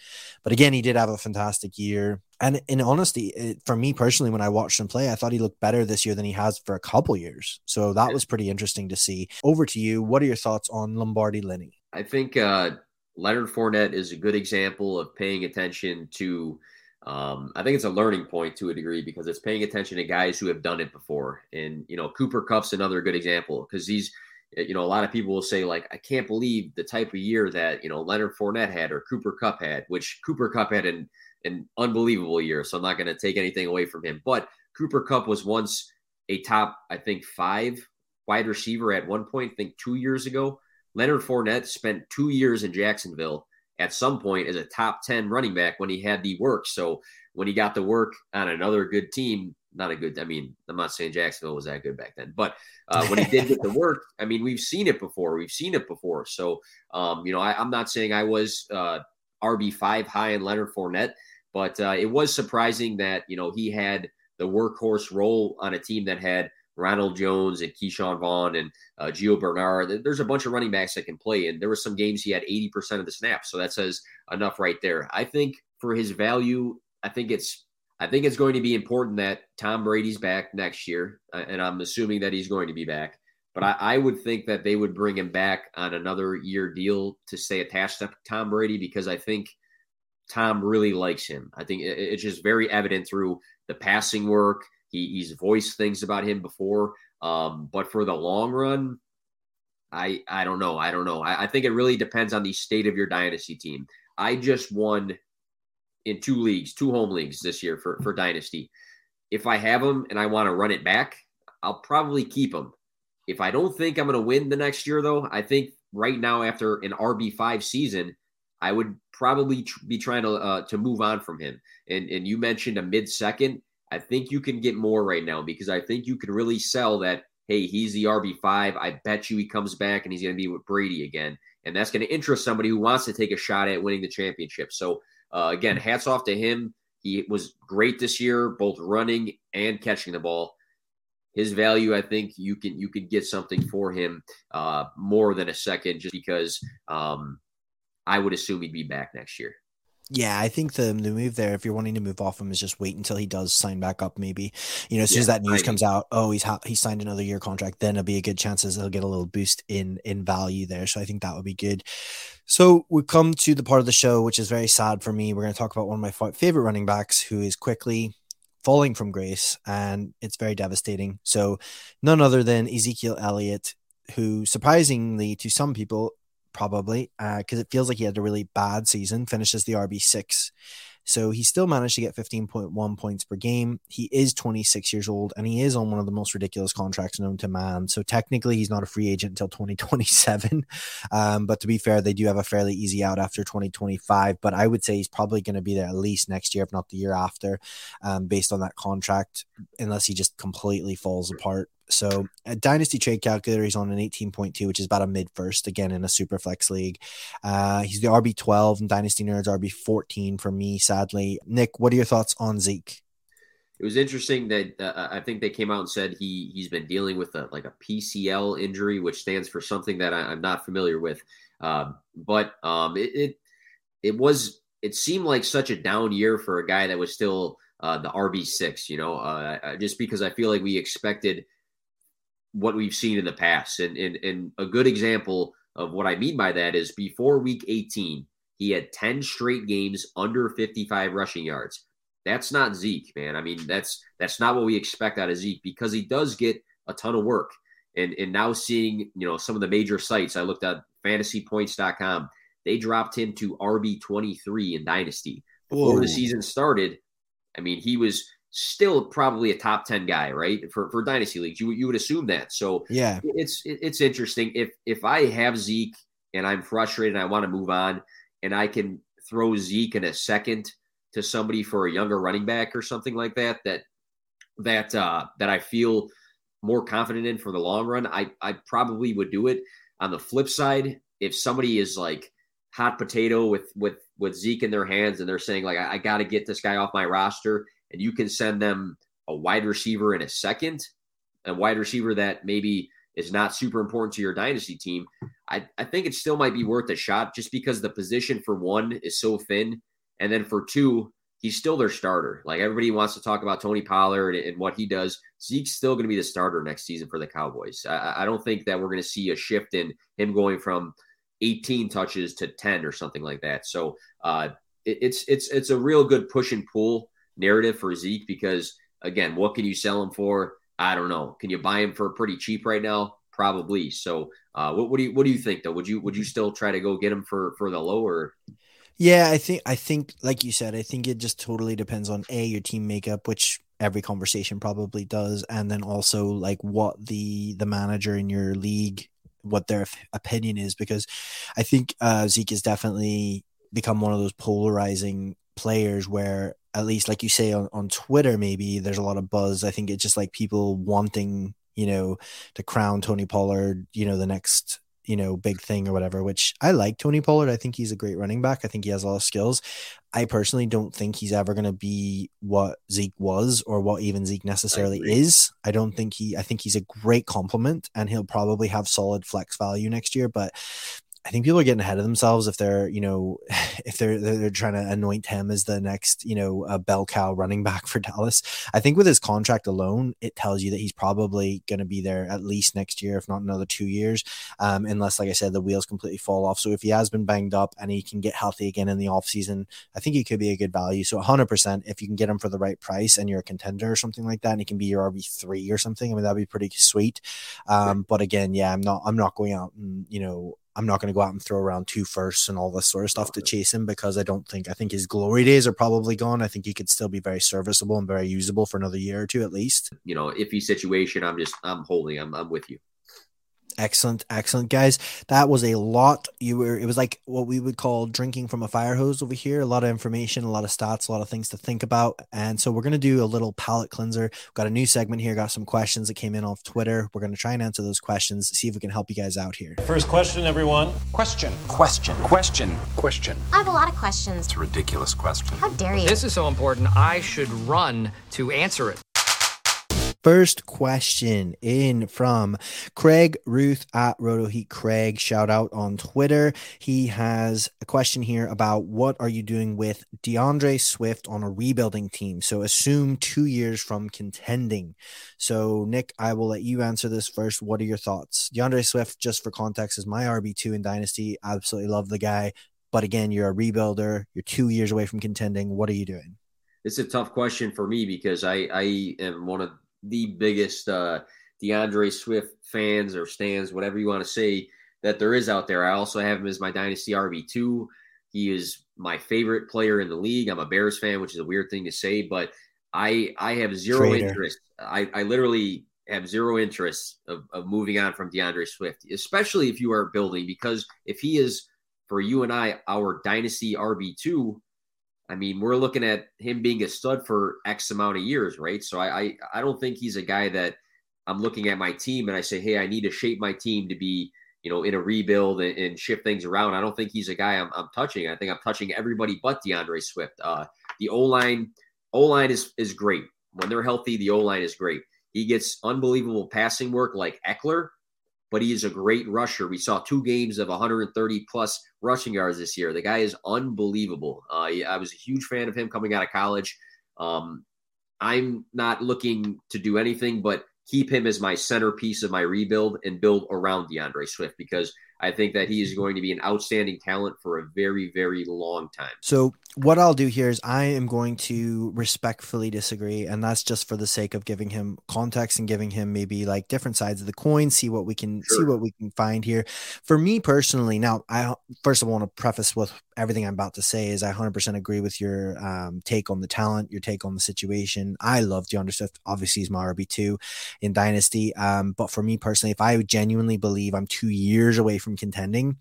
But again, he did have a fantastic year and in honesty, it, for me personally, when I watched him play, I thought he looked better this year than he has for a couple years. So that was pretty interesting to see. Over to you. What are your thoughts on Lombardi Lenny? I think uh, Leonard Fournette is a good example of paying attention to. Um, I think it's a learning point to a degree because it's paying attention to guys who have done it before. And you know, Cooper Kupp's another good example because these you know, a lot of people will say, like, I can't believe the type of year that, you know, Leonard Fournette had or Cooper Kupp had, which Cooper Kupp had in an unbelievable year. So I'm not going to take anything away from him. But Cooper Kupp was once a top, I think, five wide receiver at one point, I think two years ago. Leonard Fournette spent two years in Jacksonville at some point as a top 10 running back when he had the work. So when he got the work on another good team, not a good, I mean, I'm not saying Jacksonville was that good back then, but uh, when he did get the work, I mean, we've seen it before. We've seen it before. So, um, you know, I, am not saying I was uh, RB5 high in Leonard Fournette, but uh, it was surprising that you know he had the workhorse role on a team that had Ronald Jones and Ke'Shawn Vaughn and uh, Gio Bernard. There's a bunch of running backs that can play, and there were some games he had 80% of the snaps. So that says enough right there. I think for his value, I think it's I think it's going to be important that Tom Brady's back next year, uh, and I'm assuming that he's going to be back. But I, I, would think that they would bring him back on another year deal to stay attached to Tom Brady because I think – Tom really likes him. I think it's just very evident through the passing work. He, he's voiced things about him before. Um, but for the long run, I I don't know. I don't know. I, I think it really depends on the state of your dynasty team. I just won in two leagues, two home leagues this year for, for dynasty. If I have them and I want to run it back, I'll probably keep them. If I don't think I'm going to win the next year, though, I think right now after an RB5 season, I would probably tr- be trying to uh, to move on from him. And and you mentioned a mid second. I think you can get more right now because I think you can really sell that. Hey, he's the RB five. I bet you he comes back and he's going to be with Brady again, and that's going to interest somebody who wants to take a shot at winning the championship. So uh, again, hats off to him. He was great this year, both running and catching the ball. His value, I think you can you can get something for him uh, more than a second, just because um, I would assume he'd be back next year. Yeah, I think the the move there, if you're wanting to move off him, is just wait until he does sign back up. Maybe you know, as soon yeah, as that news comes out, oh, he's ha- he signed another year contract, then it'll be a good chances he'll get a little boost in in value there. So I think that would be good. So we come to the part of the show which is very sad for me. We're going to talk about one of my favorite running backs who is quickly falling from grace, and it's very devastating. So none other than Ezekiel Elliott, who surprisingly to some people probably, because uh, it feels like he had a really bad season, finishes the RB6. So he still managed to get 15.1 points per game. He is 26 years old and he is on one of the most ridiculous contracts known to man. So technically, he's not a free agent until 2027. Um, but to be fair, they do have a fairly easy out after 2025. But I would say he's probably going to be there at least next year, if not the year after, um, based on that contract, unless he just completely falls apart. So a dynasty trade calculator, he's on an 18.2, which is about a mid first again in a super flex league. Uh, he's the RB 12 and dynasty nerds RB 14 for me, sadly. Nick, what are your thoughts on Zeke? It was interesting that uh, I think they came out and said he he's been dealing with a like a PCL injury, which stands for something that I, am not familiar with. Um, but um, it, it it was it seemed like such a down year for a guy that was still uh, the RB six. You know, uh, just because I feel like we expected what we've seen in the past. And, and, and a good example of what I mean by that is before week 18, he had 10 straight games under 55 rushing yards. That's not Zeke, man. I mean, that's that's not what we expect out of Zeke because he does get a ton of work. and and now seeing you know some of the major sites. I looked at fantasypoints.com. They dropped him to RB twenty three in Dynasty before Whoa. the season started. I mean, he was still probably a top ten guy, right? For for Dynasty leagues, you you would assume that. So Yeah. it's it's interesting. If if I have Zeke and I'm frustrated and I want to move on, and I can throw Zeke in a second to somebody for a younger running back or something like that, that that uh, that I feel more confident in for the long run, I I probably would do it. On the flip side, if somebody is like hot potato with with with Zeke in their hands and they're saying like I, I got to get this guy off my roster, and you can send them a wide receiver in a second, a wide receiver that maybe is not super important to your dynasty team, I, I think it still might be worth a shot just because the position for one is so thin. And then for two, he's still their starter. Like everybody wants to talk about Tony Pollard and, and what he does. Zeke's still going to be the starter next season for the Cowboys. I, I don't think that we're going to see a shift in him going from 18 touches to 10 or something like that. So uh, it, it's it's it's a real good push and pull narrative for Zeke because again, what can you sell him for? I don't know. Can you buy him for pretty cheap right now? Probably. So, uh, what, what do you what do you think though? Would you would you still try to go get him for for the lower? Yeah, I think I think like you said, I think it just totally depends on a your team makeup, which every conversation probably does, and then also like what the the manager in your league what their opinion is because I think uh, Zeke has definitely become one of those polarizing players where at least like you say on, on Twitter maybe there's a lot of buzz. I think it's just like people wanting you know to crown Tony Pollard you know the next you know, big thing or whatever, which I like Tony Pollard. I think he's a great running back. I think he has a lot of skills. I personally don't think he's ever going to be what Zeke was or what even Zeke necessarily agree. is. I don't think he, I think he's a great complement and he'll probably have solid flex value next year. But I think people are getting ahead of themselves if they're, you know, if they're they're, trying to anoint him as the next, you know, uh, bell cow running back for Dallas. I think with his contract alone, it tells you that he's probably going to be there at least next year, if not another two years, um, unless, like I said, the wheels completely fall off. So if he has been banged up and he can get healthy again in the offseason, I think he could be a good value. So 100%, if you can get him for the right price and you're a contender or something like that, and he can be your RB3 or something, I mean, that'd be pretty sweet. Um, but again, yeah, I'm not, I'm not going out and, you know, I'm not going to go out and throw around two firsts and all this sort of stuff to chase him because I don't think I think his glory days are probably gone. I think he could still be very serviceable and very usable for another year or two at least. You know, iffy situation. I'm just I'm holding. I'm I'm with you. Excellent, excellent, guys. That was a lot. You were it was like what we would call drinking from a fire hose over here. A lot of information, a lot of stats, a lot of things to think about. And so we're gonna do a little palate cleanser. We've got a new segment here. Got some questions that came in off Twitter. We're gonna try and answer those questions. See if we can help you guys out here. First question, everyone. Question. Question. Question. Question. I have a lot of questions. It's a ridiculous question. How dare you? This is so important, I should run to answer it. First question in from Craig Ruth at RotoHeat Craig. Shout out on Twitter. He has a question here about what are you doing with DeAndre Swift on a rebuilding team? So assume two years from contending. So Nick, I will let you answer this first. What are your thoughts? DeAndre Swift, just for context, is my RB2 in Dynasty. Absolutely love the guy. But again, you're a rebuilder. You're two years away from contending. What are you doing? It's a tough question for me because I I am one of the biggest uh, DeAndre Swift fans or stands, whatever you want to say, that there is out there. I also have him as my dynasty RB two. He is my favorite player in the league. I'm a Bears fan, which is a weird thing to say, but I I have zero Traitor. interest. I, I literally have zero interest of, of moving on from DeAndre Swift, especially if you are building, because if he is for you and I our dynasty RB two, I mean, we're looking at him being a stud for X amount of years, right? So I, I, I don't think he's a guy that I'm looking at my team and I say, hey, I need to shape my team to be, you know, in a rebuild and, and shift things around. I don't think he's a guy I'm, I'm touching. I think I'm touching everybody but DeAndre Swift. Uh, the O line, O line is is great when they're healthy. The O line is great. He gets unbelievable passing work like Ekeler, but he is a great rusher. We saw two games of 130 plus rushing yards this year. The guy is unbelievable. Uh, I was a huge fan of him coming out of college. Um, I'm not looking to do anything but keep him as my centerpiece of my rebuild and build around DeAndre Swift because I think that he is going to be an outstanding talent for a very, very long time. So what I'll do here is I am going to respectfully disagree, and that's just for the sake of giving him context and giving him maybe like different sides of the coin, see what we can sure. see what we can find here. For me personally, now I first of all want to preface with everything I'm about to say is I 100% agree with your um, take on the talent, your take on the situation. I love DeAndre Swift. Obviously, he's my RB two in Dynasty. Um, but for me personally, if I genuinely believe I'm two years away from contending,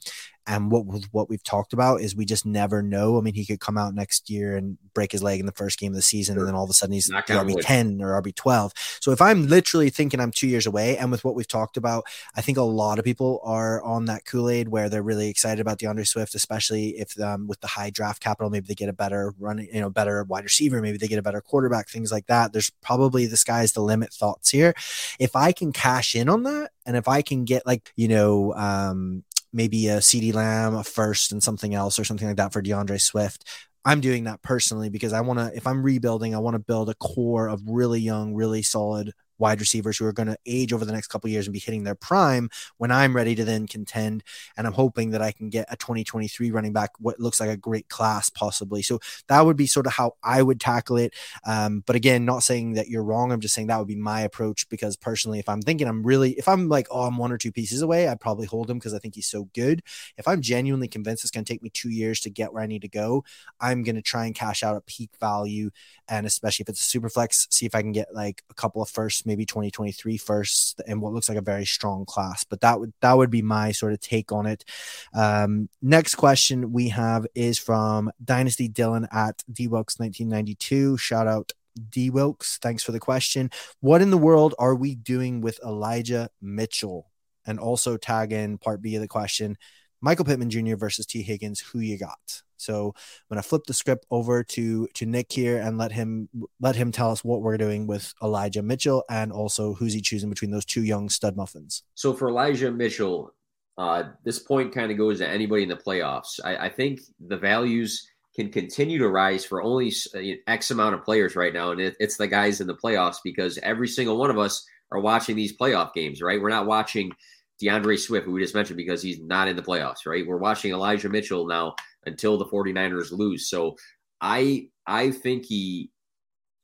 and what what we've talked about is we just never know. I mean, he could come out next year and break his leg in the first game of the season, sure. and then all of a sudden he's RB ten or RB twelve. So if I'm literally thinking I'm two years away, and with what we've talked about, I think a lot of people are on that Kool Aid where they're really excited about DeAndre Swift, especially if um, with the high draft capital, maybe they get a better running, you know, better wide receiver, maybe they get a better quarterback, things like that. There's probably the sky's the limit thoughts here. If I can cash in on that, and if I can get like you know um, maybe a CeeDee Lamb, a first, and something else or something like that for DeAndre Swift. I'm doing that personally because I want to, if I'm rebuilding, I want to build a core of really young, really solid wide receivers who are going to age over the next couple years and be hitting their prime when I'm ready to then contend. And I'm hoping that I can get a 2023 running back, what looks like a great class possibly. So that would be sort of how I would tackle it. Um, but again, not saying that you're wrong. I'm just saying that would be my approach because personally, if I'm thinking I'm really, if I'm like, oh, I'm one or two pieces away, I'd probably hold him because I think he's so good. If I'm genuinely convinced it's going to take me two years to get where I need to go, I'm going to try and cash out at peak value. And especially if it's a super flex, see if I can get like a couple of first, maybe 2023 first and what looks like a very strong class. But that would that would be my sort of take on it. Um, next question we have is from Dynasty Dylan at DWilks 1992. Shout out D Wilkes. Thanks for the question. What in the world are we doing with Elijah Mitchell? And also tag in part B of the question Michael Pittman Jr. versus Tee Higgins. Who you got? So I'm gonna flip the script over to to Nick here and let him let him tell us what we're doing with Elijah Mitchell and also who's he choosing between those two young stud muffins. So for Elijah Mitchell, uh, this point kind of goes to anybody in the playoffs. I, I think the values can continue to rise for only uh, X amount of players right now, and it, it's the guys in the playoffs because every single one of us are watching these playoff games, right? We're not watching DeAndre Swift, who we just mentioned, because he's not in the playoffs, right? We're watching Elijah Mitchell now until the 49ers lose. So I I think he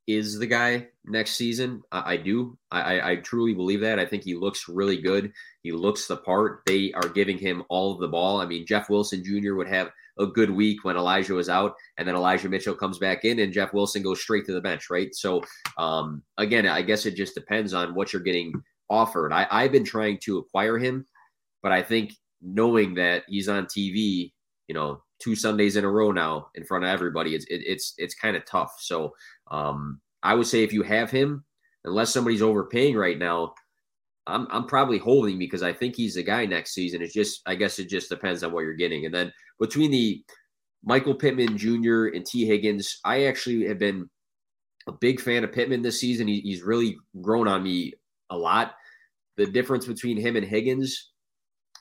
is the guy next season. I, I do. I, I truly believe that. I think he looks really good. He looks the part. They are giving him all of the ball. I mean, Jeff Wilson Jr. would have a good week when Elijah was out, and then Elijah Mitchell comes back in, and Jeff Wilson goes straight to the bench, right? So, um, again, I guess it just depends on what you're getting offered. I, I've been trying to acquire him, but I think knowing that he's on TV, you know, two Sundays in a row now in front of everybody, it's it, it's it's kind of tough. So um, I would say if you have him, unless somebody's overpaying right now, I'm I'm probably holding because I think he's the guy next season. It's just I guess it just depends on what you're getting. And then between the Michael Pittman Jr. and Tee Higgins, I actually have been a big fan of Pittman this season. He, he's really grown on me a lot. The difference between him and Higgins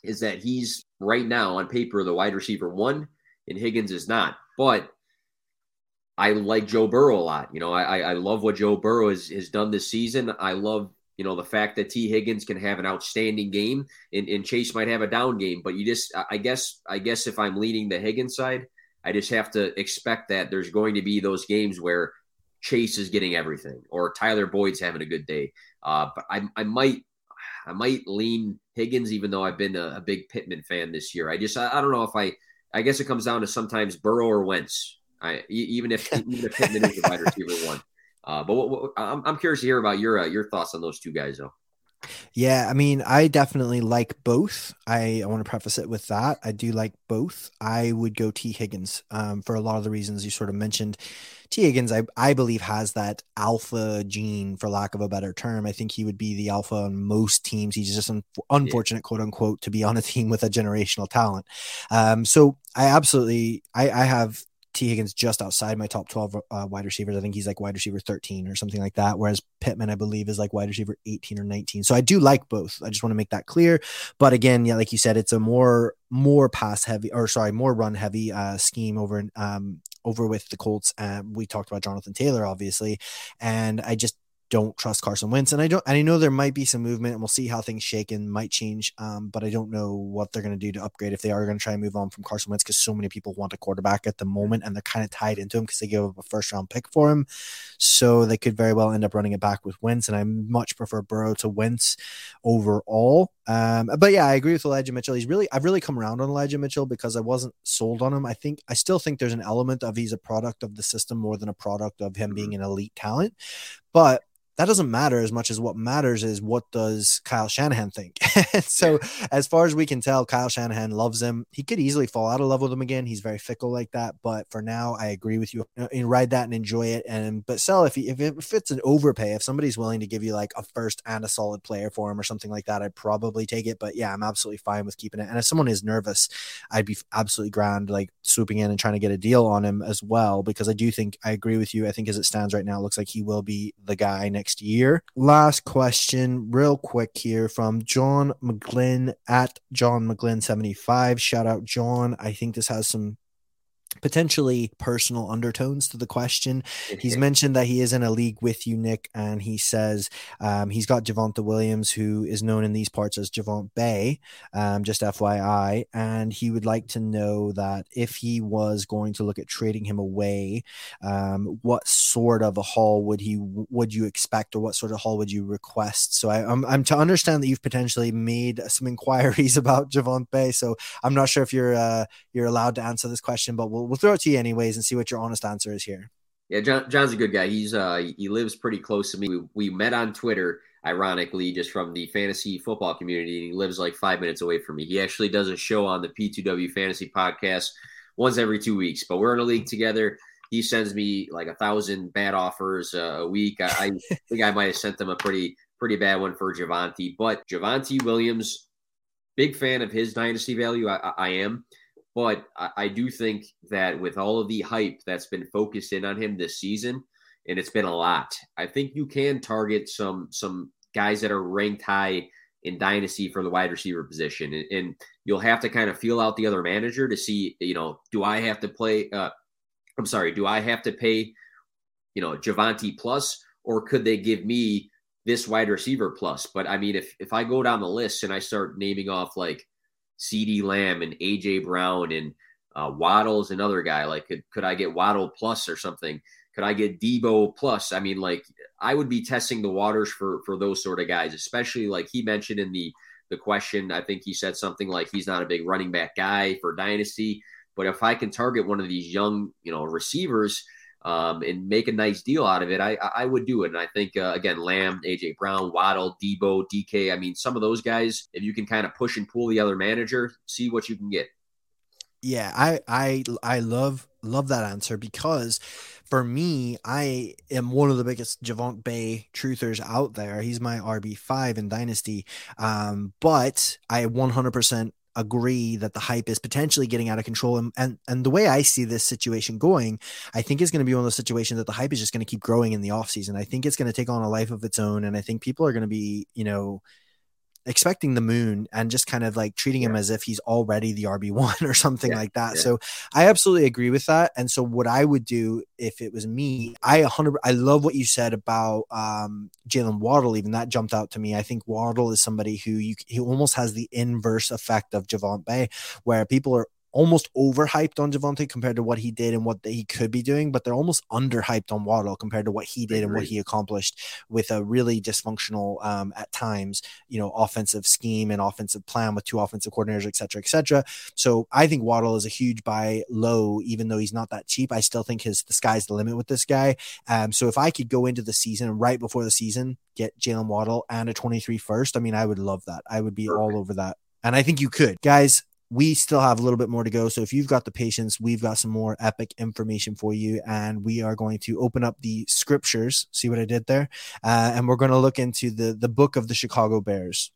is that he's right now on paper the wide receiver one, and Higgins is not. But I like Joe Burrow a lot. You know, I I love what Joe Burrow has, has done this season. I love you know the fact that Tee Higgins can have an outstanding game and, and Chase might have a down game. But you just I guess I guess if I'm leading the Higgins side, I just have to expect that there's going to be those games where Chase is getting everything or Tyler Boyd's having a good day. Uh, but I, I might I might lean Higgins, even though I've been a, a big Pittman fan this year. I just I, I, don't know if I I guess it comes down to sometimes Burrow or Wentz. I, even if even if Pittman is the wide receiver one. Uh, but what, what, I'm, I'm curious to hear about your uh, your thoughts on those two guys though. Yeah, I mean, I definitely like both. I, I want to preface it with that. I do like both. I would go Tee Higgins um, for a lot of the reasons you sort of mentioned. Tee Higgins, I, I believe, has that alpha gene, for lack of a better term. I think he would be the alpha on most teams. He's just un- unfortunate, yeah. quote unquote, to be on a team with a generational talent. Um, so I absolutely, I, I have Tee Higgins just outside my top 12 uh, wide receivers. I think he's like wide receiver 13 or something like that. Whereas Pittman, I believe, is like wide receiver 18 or 19. So I do like both. I just want to make that clear. But again, yeah, like you said, it's a more more pass heavy or sorry, more run heavy uh, scheme over um over with the Colts. Um, we talked about Jonathan Taylor, obviously, and I just don't trust Carson Wentz, and I don't. And I know there might be some movement, and we'll see how things shake and might change. Um, but I don't know what they're going to do to upgrade if they are going to try and move on from Carson Wentz because so many people want a quarterback at the moment, and they're kind of tied into him because they gave up a first round pick for him. So they could very well end up running it back with Wentz, and I much prefer Burrow to Wentz overall. Um, but yeah, I agree with Elijah Mitchell. He's really, I've really come around on Elijah Mitchell because I wasn't sold on him. I think I still think there's an element of he's a product of the system more than a product of him being an elite talent. But that doesn't matter as much as what matters is what does Kyle Shanahan think. so, as far as we can tell, Kyle Shanahan loves him. He could easily fall out of love with him again. He's very fickle like that. But for now, I agree with you. Uh, and ride that and enjoy it. And but sell if he, if, if it's an overpay, if somebody's willing to give you like a first and a solid player for him or something like that, I'd probably take it. But yeah, I'm absolutely fine with keeping it. And if someone is nervous, I'd be absolutely grand like swooping in and trying to get a deal on him as well because I do think I agree with you. I think as it stands right now, it looks like he will be the guy next year. Last question, real quick here from John McGlynn at John McGlynn 75. Shout out, John. I think this has some potentially personal undertones to the question. He's mentioned that he is in a league with you, Nick, and he says um, he's got Javonte Williams, who is known in these parts as Javon Bay, um, just FYI, and he would like to know that if he was going to look at trading him away, um, what sort of a haul would he would you expect, or what sort of haul would you request? So I, am I'm, I'm to understand that you've potentially made some inquiries about Javon Bay, so I'm not sure if you're uh, you're allowed to answer this question, but we'll we'll throw it to you anyways and see what your honest answer is here. Yeah, John, John's a good guy. He's uh he lives pretty close to me. We, we met on Twitter, ironically, just from the fantasy football community. He lives like five minutes away from me. He actually does a show on the P2W Fantasy Podcast once every two weeks. But we're in a league together. He sends me like a thousand bad offers uh, a week. I, I think I might have sent them a pretty pretty bad one for Javonte. But Javonte Williams, big fan of his dynasty value. I, I am. But I, I do think that with all of the hype that's been focused in on him this season, and it's been a lot, I think you can target some some guys that are ranked high in dynasty for the wide receiver position, and, and you'll have to kind of feel out the other manager to see, you know, do I have to play? Uh, I'm sorry, do I have to pay, you know, Javonte plus, or could they give me this wide receiver plus? But I mean, if if I go down the list and I start naming off like CeeDee Lamb and AJ Brown and uh, Waddle's another guy. Like, could, could I get Waddle plus or something? Could I get Deebo plus? I mean, like, I would be testing the waters for for those sort of guys, especially like he mentioned in the the question. I think he said something like he's not a big running back guy for dynasty, but if I can target one of these young, you know, receivers um, and make a nice deal out of it, I I would do it. And I think uh, again, Lamb, AJ Brown, Waddle, Deebo, DK. I mean, some of those guys, if you can kind of push and pull the other manager, see what you can get. Yeah, I I I love love that answer because for me, I am one of the biggest Javon Bay truthers out there. He's my RB five in Dynasty, um, but I 100% agree that the hype is potentially getting out of control. And and, and the way I see this situation going, I think is going to be one of those situations that the hype is just going to keep growing in the offseason. I think it's going to take on a life of its own. And I think people are going to be, you know, expecting the moon and just kind of like treating him as if he's already the RB1 or something yeah, like that. Yeah. So I absolutely agree with that. And so what I would do if it was me, I 100 I love what you said about um Jalen Waddle even that jumped out to me. I think Waddle is somebody who you he almost has the inverse effect of Javon Bay where people are almost overhyped on Javonte compared to what he did and what he could be doing, but they're almost underhyped on Waddle compared to what he did and what he accomplished with a really dysfunctional um, at times, you know, offensive scheme and offensive plan with two offensive coordinators, et cetera, et cetera. So I think Waddle is a huge buy low, even though he's not that cheap. I still think his the sky's the limit with this guy. Um, so if I could go into the season right before the season, get Jalen Waddle and a 23 first, I mean, I would love that. I would be Perfect. all over that. And I think you could. Guys, we still have a little bit more to go. So if you've got the patience, we've got some more epic information for you. And we are going to open up the scriptures. See what I did there? Uh, and we're going to look into the, the book of the Chicago Bears.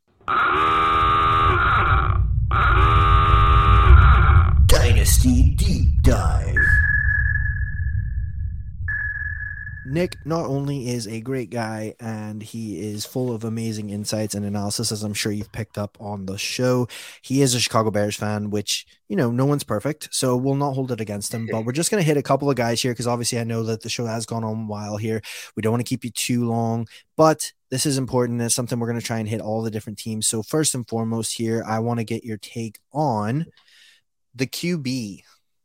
Dynasty Deep Dive. Nick not only is a great guy and he is full of amazing insights and analysis, as I'm sure you've picked up on the show, he is a Chicago Bears fan, which, you know, no one's perfect. So we'll not hold it against him. But we're just going to hit a couple of guys here because obviously I know that the show has gone on a while here. We don't want to keep you too long, but this is important. It's something we're going to try and hit all the different teams. So, first and foremost, here, I want to get your take on the QB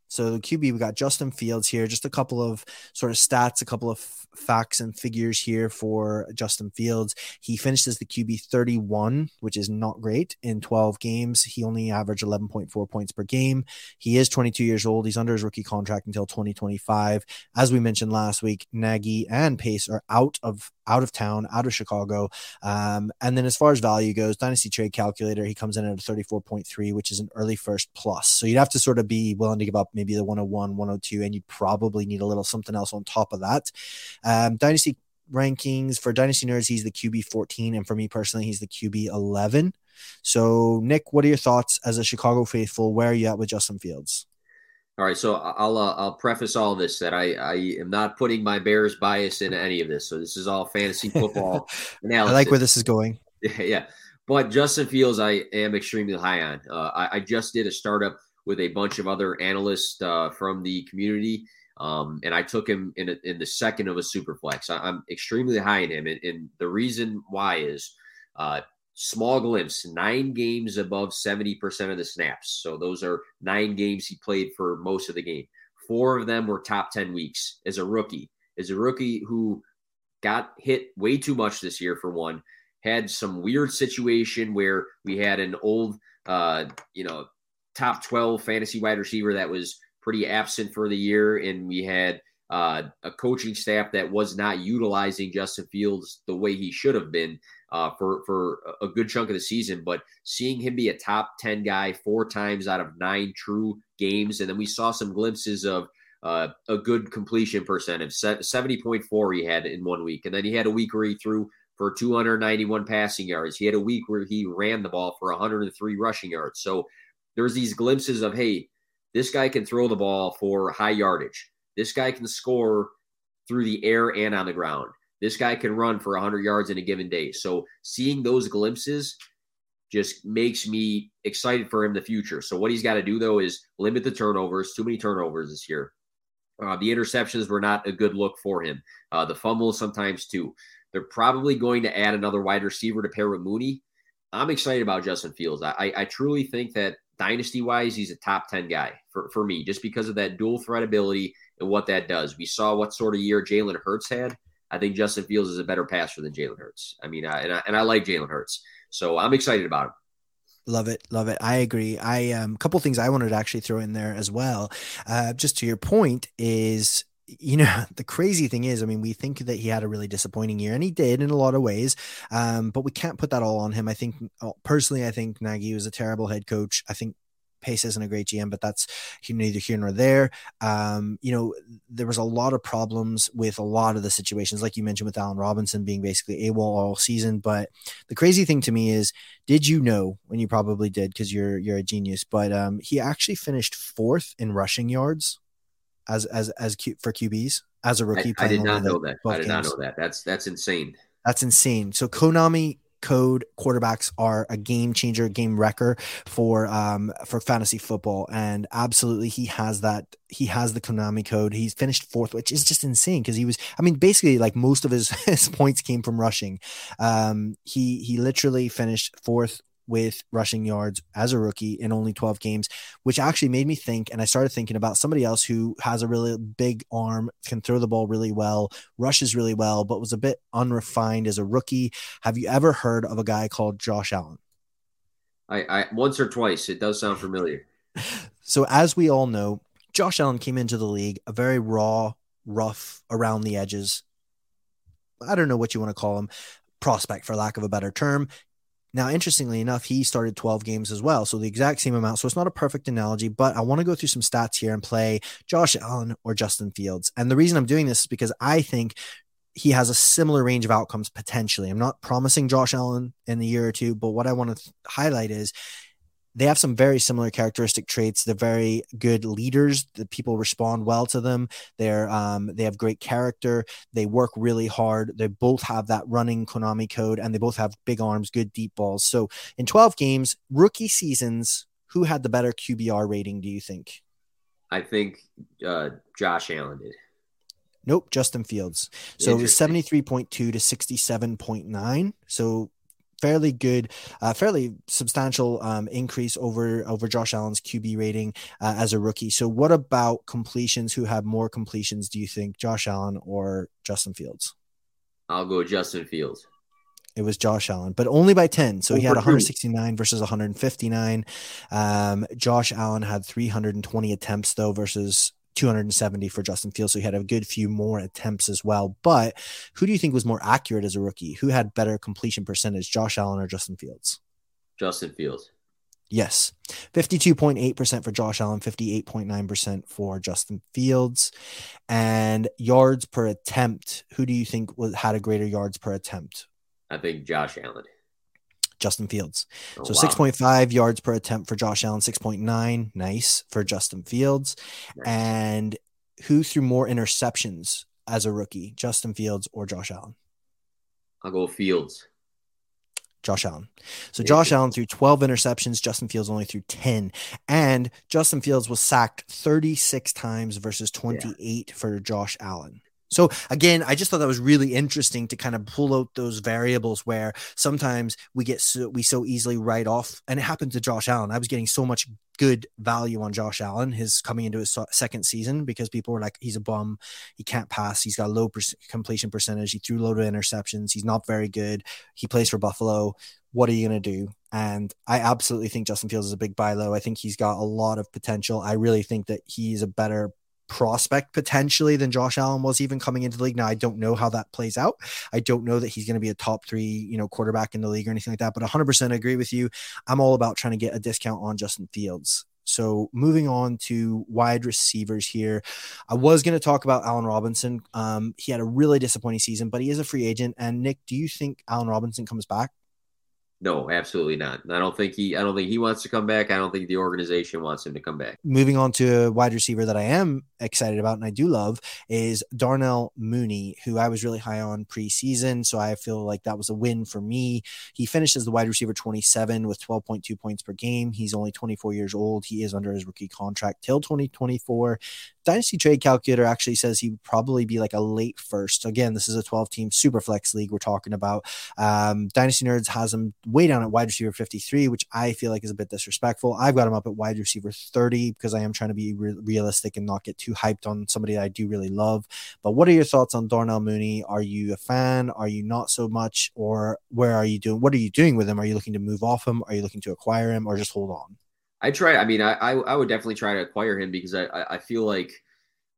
so the QB, we got Justin Fields here. Just a couple of sort of stats, a couple of facts and figures here for Justin Fields. He finished as the QB 31, which is not great in 12 games. He only averaged 11.4 points per game. He is 22 years old. He's under his rookie contract until 2025. As we mentioned last week, Nagy and Pace are out of out of town, out of Chicago. Um, and then as far as value goes, Dynasty Trade Calculator, he comes in at a 34.3, which is an early first plus. So you'd have to sort of be willing to give up maybe the 101, 102, and you'd probably need a little something else on top of that. Um, Dynasty rankings for Dynasty Nerds, he's the QB 14. And for me personally, he's the QB 11. So, Nick, what are your thoughts as a Chicago faithful? Where are you at with Justin Fields? All right, so I'll uh, I'll preface all this that I I am not putting my Bears bias into any of this. So this is all fantasy football analysis. I like where this is going. Yeah, yeah. But Justin Fields, I am extremely high on. Uh, I, I, just did a startup with a bunch of other analysts uh, from the community, um, and I took him in a, in the second of a super flex. I, am extremely high in him, and, and the reason why is uh, small glimpse nine games above 70% of the snaps. So those are nine games he played for most of the game. Four of them were top 10 weeks as a rookie. As a rookie who got hit way too much this year, for one, had some weird situation where we had an old, uh, you know, top 12 fantasy wide receiver that was pretty absent for the year. And we had uh, a coaching staff that was not utilizing Justin Fields the way he should have been uh, for for a good chunk of the season. But seeing him be a top ten guy four times out of nine true games, and then we saw some glimpses of uh, a good completion percentage, seventy point four he had in one week, and then he had a week where he threw for 291 passing yards. He had a week where he ran the ball for 103 rushing yards. So there's these glimpses of hey, this guy can throw the ball for high yardage. This guy can score through the air and on the ground. This guy can run for 100 yards in a given day. So seeing those glimpses just makes me excited for him in the future. So what he's got to do though is limit the turnovers. Too many turnovers this year. Uh, the interceptions were not a good look for him. Uh, the fumbles sometimes too. They're probably going to add another wide receiver to pair with Mooney. I'm excited about Justin Fields. I, I, I truly think that dynasty wise, he's a top 10 guy for, for me, just because of that dual threat ability and what that does. We saw what sort of year Jalen Hurts had. I think Justin Fields is a better passer than Jalen Hurts. I mean, I, and, I, and I like Jalen Hurts, so I'm excited about him. Love it, love it. I agree. I um, couple things I wanted to actually throw in there as well. Uh, just to your point is you know the crazy thing is i mean we think that he had a really disappointing year and he did in a lot of ways um, but we can't put that all on him i think uh, personally i think nagy was a terrible head coach i think Pace isn't a great GM, but that's neither here nor there. Um, you know, there was a lot of problems with a lot of the situations, like you mentioned with Allen Robinson being basically AWOL all season. But the crazy thing to me is, did you know? And you probably did because you're you're a genius. But um, he actually finished fourth in rushing yards as as as Q, for QBs as a rookie. I, I did not know that. I did games. not know that. That's that's insane. That's insane. So Konami code quarterbacks are a game changer, game wrecker for um for fantasy football. And absolutely he has that he has the Konami code. He's finished fourth, which is just insane because he was I mean basically like most of his, his points came from rushing. Um he he literally finished fourth with rushing yards as a rookie in only 12 games, which actually made me think. And I started thinking about somebody else who has a really big arm, can throw the ball really well, rushes really well, but was a bit unrefined as a rookie. Have you ever heard of a guy called Josh Allen? I, I once or twice. It does sound familiar. so, as we all know, Josh Allen came into the league a very raw, rough around the edges. I don't know what you want to call him, prospect for lack of a better term. Now, interestingly enough, he started 12 games as well. So the exact same amount. So it's not a perfect analogy, but I want to go through some stats here and play Josh Allen or Justin Fields. And the reason I'm doing this is because I think he has a similar range of outcomes potentially. I'm not promising Josh Allen in a year or two, but what I want to th- highlight is they have some very similar characteristic traits. They're very good leaders. The people respond well to them. They're um, they have great character. They work really hard. They both have that running Konami code, and they both have big arms, good deep balls. So in 12 games, rookie seasons, who had the better QBR rating? Do you think? I think uh, Josh Allen did. Nope, Justin Fields. So it was 73.2 to 67.9. So fairly good, uh, fairly substantial um, increase over over Josh Allen's QB rating uh, as a rookie. So, what about completions? Who have more completions? Do you think Josh Allen or Justin Fields? I'll go Justin Fields. It was Josh Allen, but only by 10. So he had 169 versus 159. Um, Josh Allen had 320 attempts, though, versus 270 for Justin Fields. So he had a good few more attempts as well. But who do you think was more accurate as a rookie? Who had better completion percentage, Josh Allen or Justin Fields? Justin Fields. Yes. 52.8% for Josh Allen, 58.9% for Justin Fields. And yards per attempt, who do you think was, had a greater yards per attempt? I think Josh Allen. Justin Fields. Oh, so wow. 6.5 yards per attempt for Josh Allen, 6.9. Nice for Justin Fields. Nice. And who threw more interceptions as a rookie, Justin Fields or Josh Allen? I'll go Fields. Josh Allen. So Josh Allen threw 12 interceptions. Justin Fields only threw 10. And Justin Fields was sacked 36 times versus 28 yeah. for Josh Allen. So again, I just thought that was really interesting to kind of pull out those variables where sometimes we get so, we so easily write off, and it happened to Josh Allen. I was getting so much good value on Josh Allen, his coming into his second season because people were like, he's a bum, he can't pass, he's got low per- completion percentage, he threw a load of interceptions, he's not very good, he plays for Buffalo. What are you to do? And I absolutely think Justin Fields is a big buy low. I think he's got a lot of potential. I really think that he's a better prospect potentially than Josh Allen was even coming into the league. Now I don't know how that plays out. I don't know that he's going to be a top three, you know, quarterback in the league or anything like that. But 100% agree with you. I'm all about trying to get a discount on Justin Fields. So moving on to wide receivers here, I was going to talk about Allen Robinson. Um, he had a really disappointing season, but he is a free agent. And Nick, do you think Allen Robinson comes back? No, absolutely not. I don't think he. I don't think he wants to come back. I don't think the organization wants him to come back. Moving on to a wide receiver that I am excited about and I do love is Darnell Mooney, who I was really high on preseason. So I feel like that was a win for me. He finished as the wide receiver 27 with 12.2 points per game. He's only 24 years old. He is under his rookie contract till 2024. Dynasty Trade Calculator actually says he would probably be like a late first. Again, this is a 12 team super flex league we're talking about. Um, Dynasty Nerds has him way down at wide receiver 53, which I feel like is a bit disrespectful. I've got him up at wide receiver 30 because I am trying to be re- realistic and not get too hyped on somebody I do really love. But what are your thoughts on Darnell Mooney? Are you a fan? Are you not so much? Or where are you doing? What are you doing with him? Are you looking to move off him? Are you looking to acquire him or just hold on? I try. I mean, I, I, I would definitely try to acquire him because I, I feel like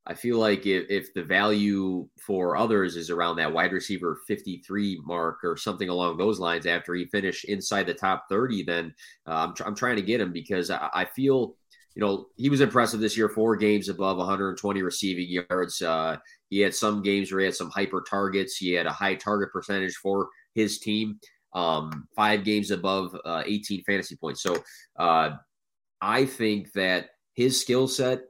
I feel like if, if the value for others is around that wide receiver 53 mark or something along those lines after he finished inside the top 30, then uh, I'm, tr- I'm trying to get him because I, I, feel, you know, he was impressive this year, four games above 120 receiving yards. Uh, he had some games where he had some hyper targets. He had a high target percentage for his team, um, five games above uh, 18 fantasy points. So uh, I think that his skill set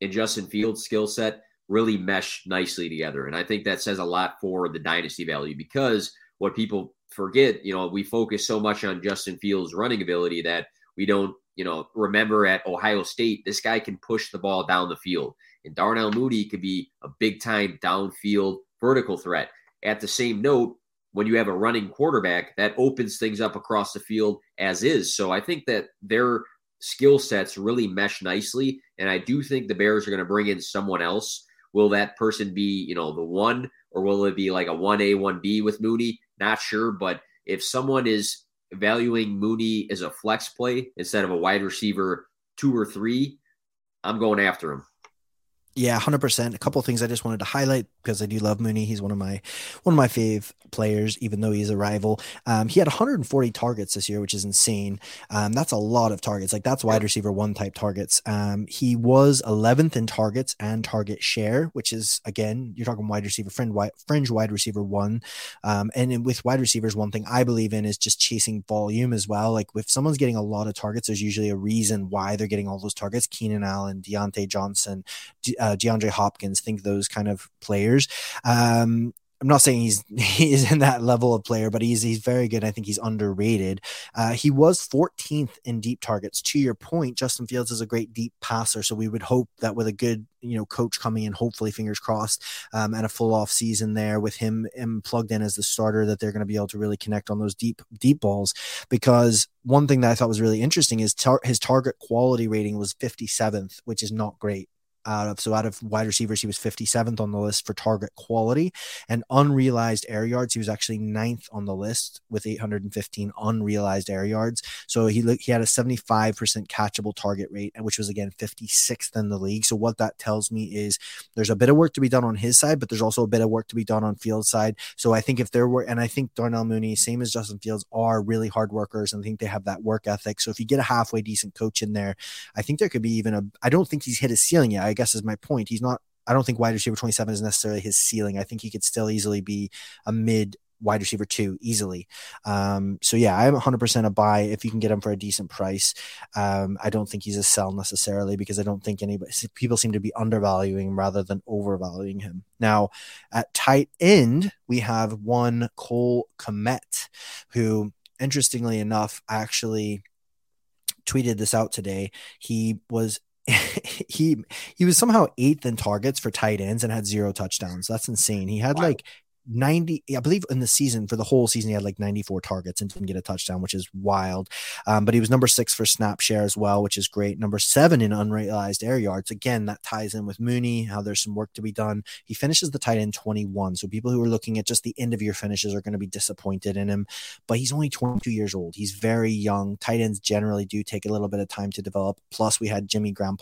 and Justin Fields' skill set really mesh nicely together. And I think that says a lot for the dynasty value because what people forget, you know, we focus so much on Justin Fields' running ability that we don't, you know, remember at Ohio State, this guy can push the ball down the field. And Darnell Mooney could be a big time downfield vertical threat. At the same note, when you have a running quarterback, that opens things up across the field as is. So I think that they're skill sets really mesh nicely. And I do think the Bears are going to bring in someone else. Will that person be, you know, the one, or will it be like a 1A, 1B with Mooney? Not sure. But if someone is valuing Mooney as a flex play instead of a wide receiver two or three, I'm going after him. Yeah, 100%. A couple things I just wanted to highlight because I do love Mooney. He's one of my one of my fave players, even though he's a rival. Um, he had 140 targets this year, which is insane. Um, that's a lot of targets. Like that's wide receiver one type targets. Um, he was 11th in targets and target share, which is again, you're talking wide receiver friend, wide, fringe wide receiver one. Um, and with wide receivers, one thing I believe in is just chasing volume as well. Like if someone's getting a lot of targets, there's usually a reason why they're getting all those targets. Keenan Allen, Diontae Johnson, De- uh, DeAndre Hopkins, think those kind of players. Um, I'm not saying he's he is in that level of player, but he's he's very good. I think he's underrated. Uh, he was 14th in deep targets. To your point, Justin Fields is a great deep passer, so we would hope that with a good you know coach coming in, hopefully fingers crossed, um, and a full off season there with him, him plugged in as the starter, that they're going to be able to really connect on those deep deep balls. Because one thing that I thought was really interesting is tar- his target quality rating was 57th, which is not great out of so out of wide receivers he was 57th on the list for target quality and unrealized air yards he was actually ninth on the list with 815 unrealized air yards. So he he had a 75% catchable target rate which was again 56th in the league. So what that tells me is there's a bit of work to be done on his side but there's also a bit of work to be done on field side. So I think if there were and I think Darnell Mooney same as Justin Fields are really hard workers and I think they have that work ethic. So if you get a halfway decent coach in there I think there could be even a I don't think he's hit his ceiling yet. I guess is my point. He's not. I don't think wide receiver 27 is necessarily his ceiling. I think he could still easily be a mid wide receiver two easily. Um, so yeah, I'm 100% a buy if you can get him for a decent price. Um, I don't think he's a sell necessarily because I don't think anybody people seem to be undervaluing rather than overvaluing him. Now at tight end we have one Cole Kmet, who interestingly enough actually tweeted this out today. He was he he was somehow eighth in targets for tight ends and had zero touchdowns. That's insane. He had wow. like 90 i believe in the season for the whole season he had like 94 targets and didn't get a touchdown which is wild. Um, but he was number six for snap share as well which is great. Number seven in unrealized air yards. Again that ties in with mooney how there's some work to be done. He finishes the tight end 21 so people who are looking at just the end of year finishes are going to be disappointed in him but he's only 22 years old. He's very young. Tight ends generally do take a little bit of time to develop. Plus we had Jimmy Graham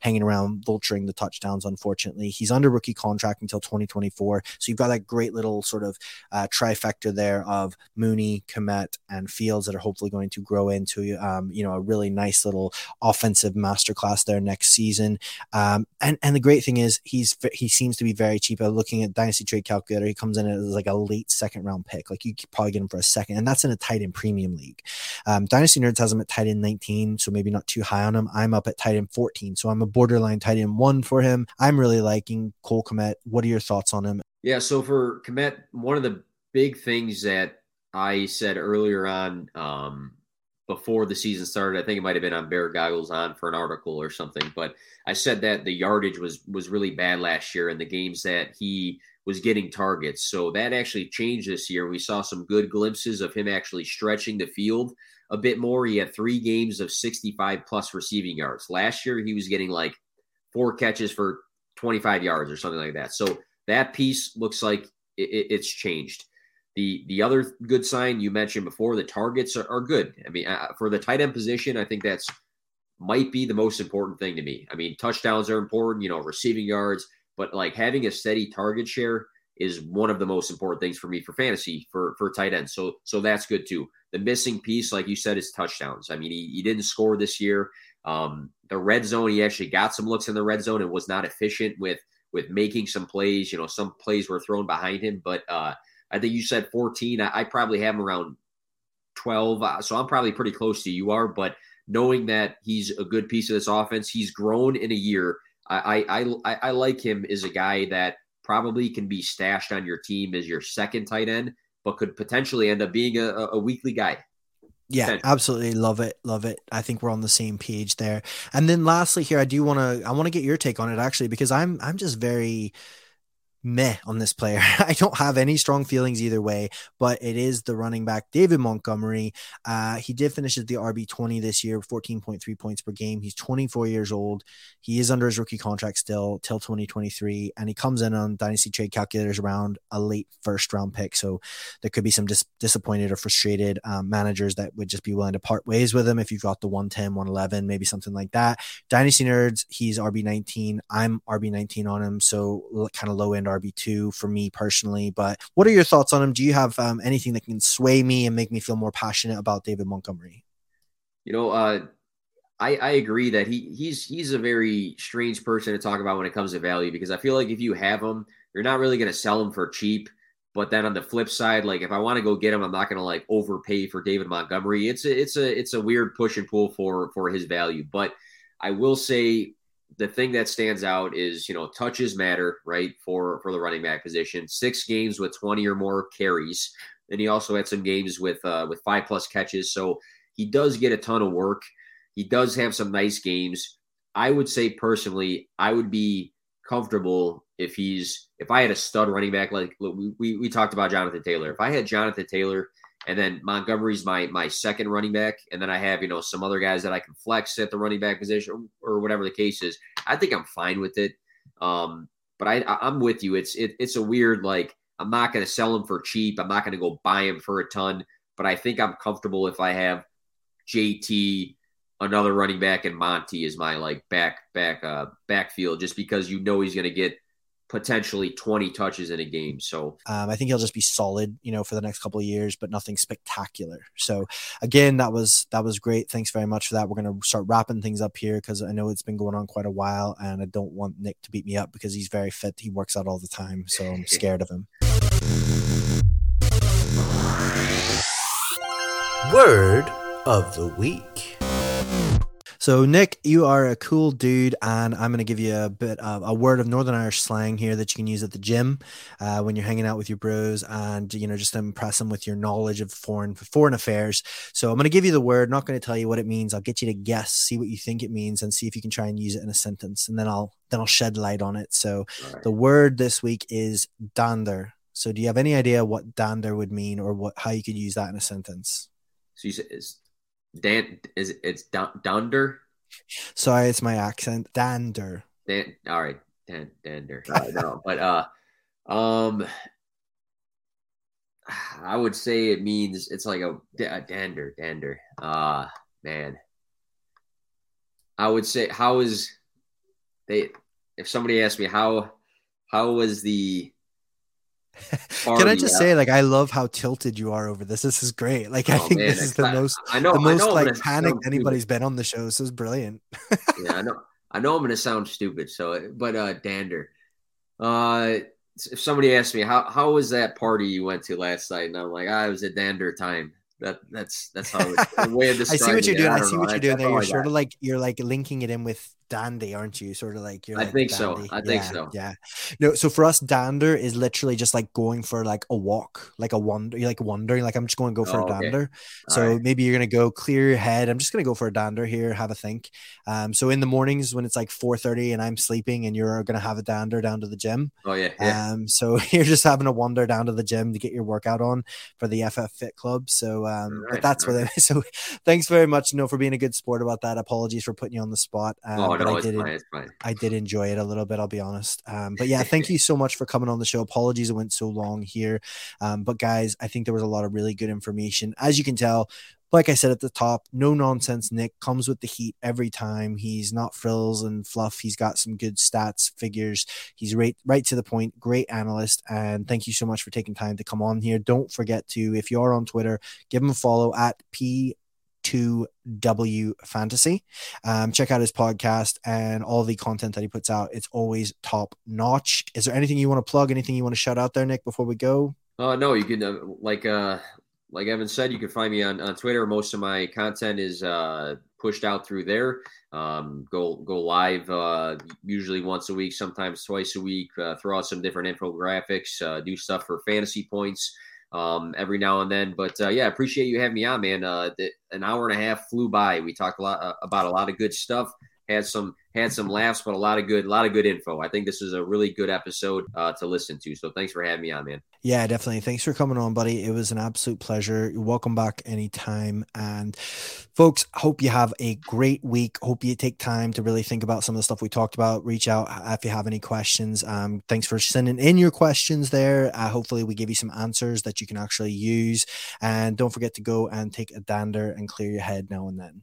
hanging around vulturing the touchdowns unfortunately. He's under rookie contract until 2024 so you've got that great little little sort of uh, trifecta there of Mooney, Kmet, and Fields that are hopefully going to grow into um, you know a really nice little offensive masterclass there next season. Um, and and the great thing is he's he seems to be very cheap. I'm looking at Dynasty Trade Calculator, he comes in as like a late second round pick. Like you could probably get him for a second, and that's in a tight end premium league. Um, Dynasty Nerds has him at tight end 19, so maybe not too high on him. I'm up at tight end 14, so I'm a borderline tight end one for him. I'm really liking Cole Kmet. What are your thoughts on him? Yeah, so for Kmet, one of the big things that I said earlier on um, before the season started, I think it might have been on Bear Goggles on for an article or something, but I said that the yardage was was really bad last year in the games that he was getting targets. So that actually changed this year. We saw some good glimpses of him actually stretching the field a bit more. He had three games of 65 plus receiving yards. Last year, he was getting like four catches for 25 yards or something like that. So that piece looks like it, it's changed. The the other good sign you mentioned before, the targets are, are good. I mean, uh, for the tight end position, I think that's might be the most important thing to me. I mean, touchdowns are important, you know, receiving yards, but like having a steady target share is one of the most important things for me for fantasy for for tight ends. So so that's good too. The missing piece, like you said, is touchdowns. I mean, he, he didn't score this year. Um, the red zone, he actually got some looks in the red zone and was not efficient with with making some plays. You know, some plays were thrown behind him, but uh, I think you said 14. I, I probably have him around 12. Uh, so I'm probably pretty close to you are. But knowing that he's a good piece of this offense, he's grown in a year. I I I, I like him as a guy that probably can be stashed on your team as your second tight end, but could potentially end up being a, a weekly guy. Yeah, absolutely love it, love it. I think we're on the same page there. And then lastly here I do want to I want to get your take on it actually because I'm I'm just very meh on this player. I don't have any strong feelings either way, but it is the running back David Montgomery. Uh, he did finish at the RB 20 this year, 14.3 points per game. He's 24 years old. He is under his rookie contract still till 2023, and he comes in on Dynasty Trade Calculators around a late first round pick. So there could be some dis- disappointed or frustrated um, managers that would just be willing to part ways with him if you've got the 110, 111, maybe something like that. Dynasty Nerds, he's RB 19. I'm RB 19 on him, so kind of low end RB two for me personally. But what are your thoughts on him? Do you have um, anything that can sway me and make me feel more passionate about David Montgomery? You know, uh, I, I agree that he he's he's a very strange person to talk about when it comes to value because I feel like if you have him, you're not really going to sell him for cheap. But then on the flip side, like if I want to go get him, I'm not going to like overpay for David Montgomery. It's a it's a it's a weird push and pull for for his value. But I will say the thing that stands out is you know touches matter right for for the running back position. Six games with 20 or more carries, and he also had some games with uh, with five plus catches. So he does get a ton of work. He does have some nice games. I would say personally, I would be comfortable if he's if I had a stud running back like we, we, we talked about Jonathan Taylor. If I had Jonathan Taylor and then Montgomery's my my second running back, and then I have you know some other guys that I can flex at the running back position or whatever the case is. I think I'm fine with it. Um, but I I'm with you. It's it, it's a weird like I'm not going to sell him for cheap. I'm not going to go buy him for a ton. But I think I'm comfortable if I have JT, another running back, and Monty is my like back back uh backfield, just because you know he's going to get potentially 20 touches in a game. So um, I think he'll just be solid, you know, for the next couple of years, but nothing spectacular. So again, that was that was great. Thanks very much for that. We're gonna start wrapping things up here because I know it's been going on quite a while, and I don't want Nick to beat me up because he's very fit. He works out all the time, so I'm scared of him. Word of the week. So, Nick, you are a cool dude, and I'm going to give you a bit of a word of Northern Irish slang here that you can use at the gym uh, when you're hanging out with your bros, and you know just impress them with your knowledge of foreign foreign affairs. So, I'm going to give you the word. Not going to tell you what it means. I'll get you to guess, see what you think it means, and see if you can try and use it in a sentence, and then I'll then I'll shed light on it. So, right. the word this week is dander. So, do you have any idea what dander would mean, or what how you could use that in a sentence? So you said is Dan is it's Dunder? Sorry, it's my accent. Dander. Dan all right, Dan Dander. Uh, no, but uh um I would say it means it's like a, a dander, dander. Ah, uh, man. I would say how is they if somebody asked me how how was the Can I just say, like, I love how tilted you are over this. This is great. Like, I Oh, think man, this is the most, I know the most know like panicked anybody's been on the show. So it's brilliant. yeah, I know I know I'm gonna sound stupid, so but uh dander. Uh if somebody asked me how how was that party you went to last night, and I'm like, ah, it was a dander time. That that's that's how it, the way of I see what you're doing. I don't see know. what you're doing there. You're sort of like you're like linking it in with dandy, aren't you? Sort of like you're. I like think so. dandy. I think Yeah, so. Yeah. No. So for us, dander is literally just like going for like a walk, like a wander. You're like wandering. Like I'm just going to go for Oh, a dander. All So right. maybe you're gonna go clear your head. I'm just gonna go for a dander here, have a think. Um, so in the mornings when it's like 4:30 and I'm sleeping, and you're gonna have a dander down to the gym. Oh yeah, yeah. Um, so you're just having a wander down to the gym to get your workout on for the FF Fit Club. So, um, but Alright, that's what is. So, thanks very much, no, for being a good sport about that. Apologies for putting you on the spot. Um, oh but no, I did, fine. Fine. I did enjoy it a little bit. I'll be honest. Um, but yeah, thank you so much for coming on the show. Apologies it went so long here. Um, but guys, I think there was a lot of really good information. As you can tell, like I said at the top, no nonsense. Nick comes with the heat every time. He's not frills and fluff. He's got some good stats, figures. He's right, right to the point. Great analyst. And thank you so much for taking time to come on here. Don't forget to, if you are on Twitter, give him a follow at P2W Fantasy. Um, check out his podcast and all the content that he puts out. It's always top notch. Is there anything you want to plug? Anything you want to shout out there, Nick, before we go? Uh, no, you can uh, like uh like Evan said, you can find me on, on Twitter. Most of my content is uh, pushed out through there. Um, go go live uh, usually once a week, sometimes twice a week. Uh, throw out some different infographics. Uh, do stuff for fantasy points um, every now and then. But uh, yeah, appreciate you having me on, man. Uh, the, an hour and a half flew by. We talked a lot uh, about a lot of good stuff. Had some had some laughs, but a lot of good a lot of good info. I think this is a really good episode uh, to listen to. So thanks for having me on, man. Yeah, definitely. Thanks for coming on, buddy. It was an absolute pleasure. You're welcome back anytime. And folks, hope you have a great week. Hope you take time to really think about some of the stuff we talked about. Reach out if you have any questions. Um, thanks for sending in your questions there. Uh, hopefully, we give you some answers that you can actually use. And don't forget to go and take a dander and clear your head now and then.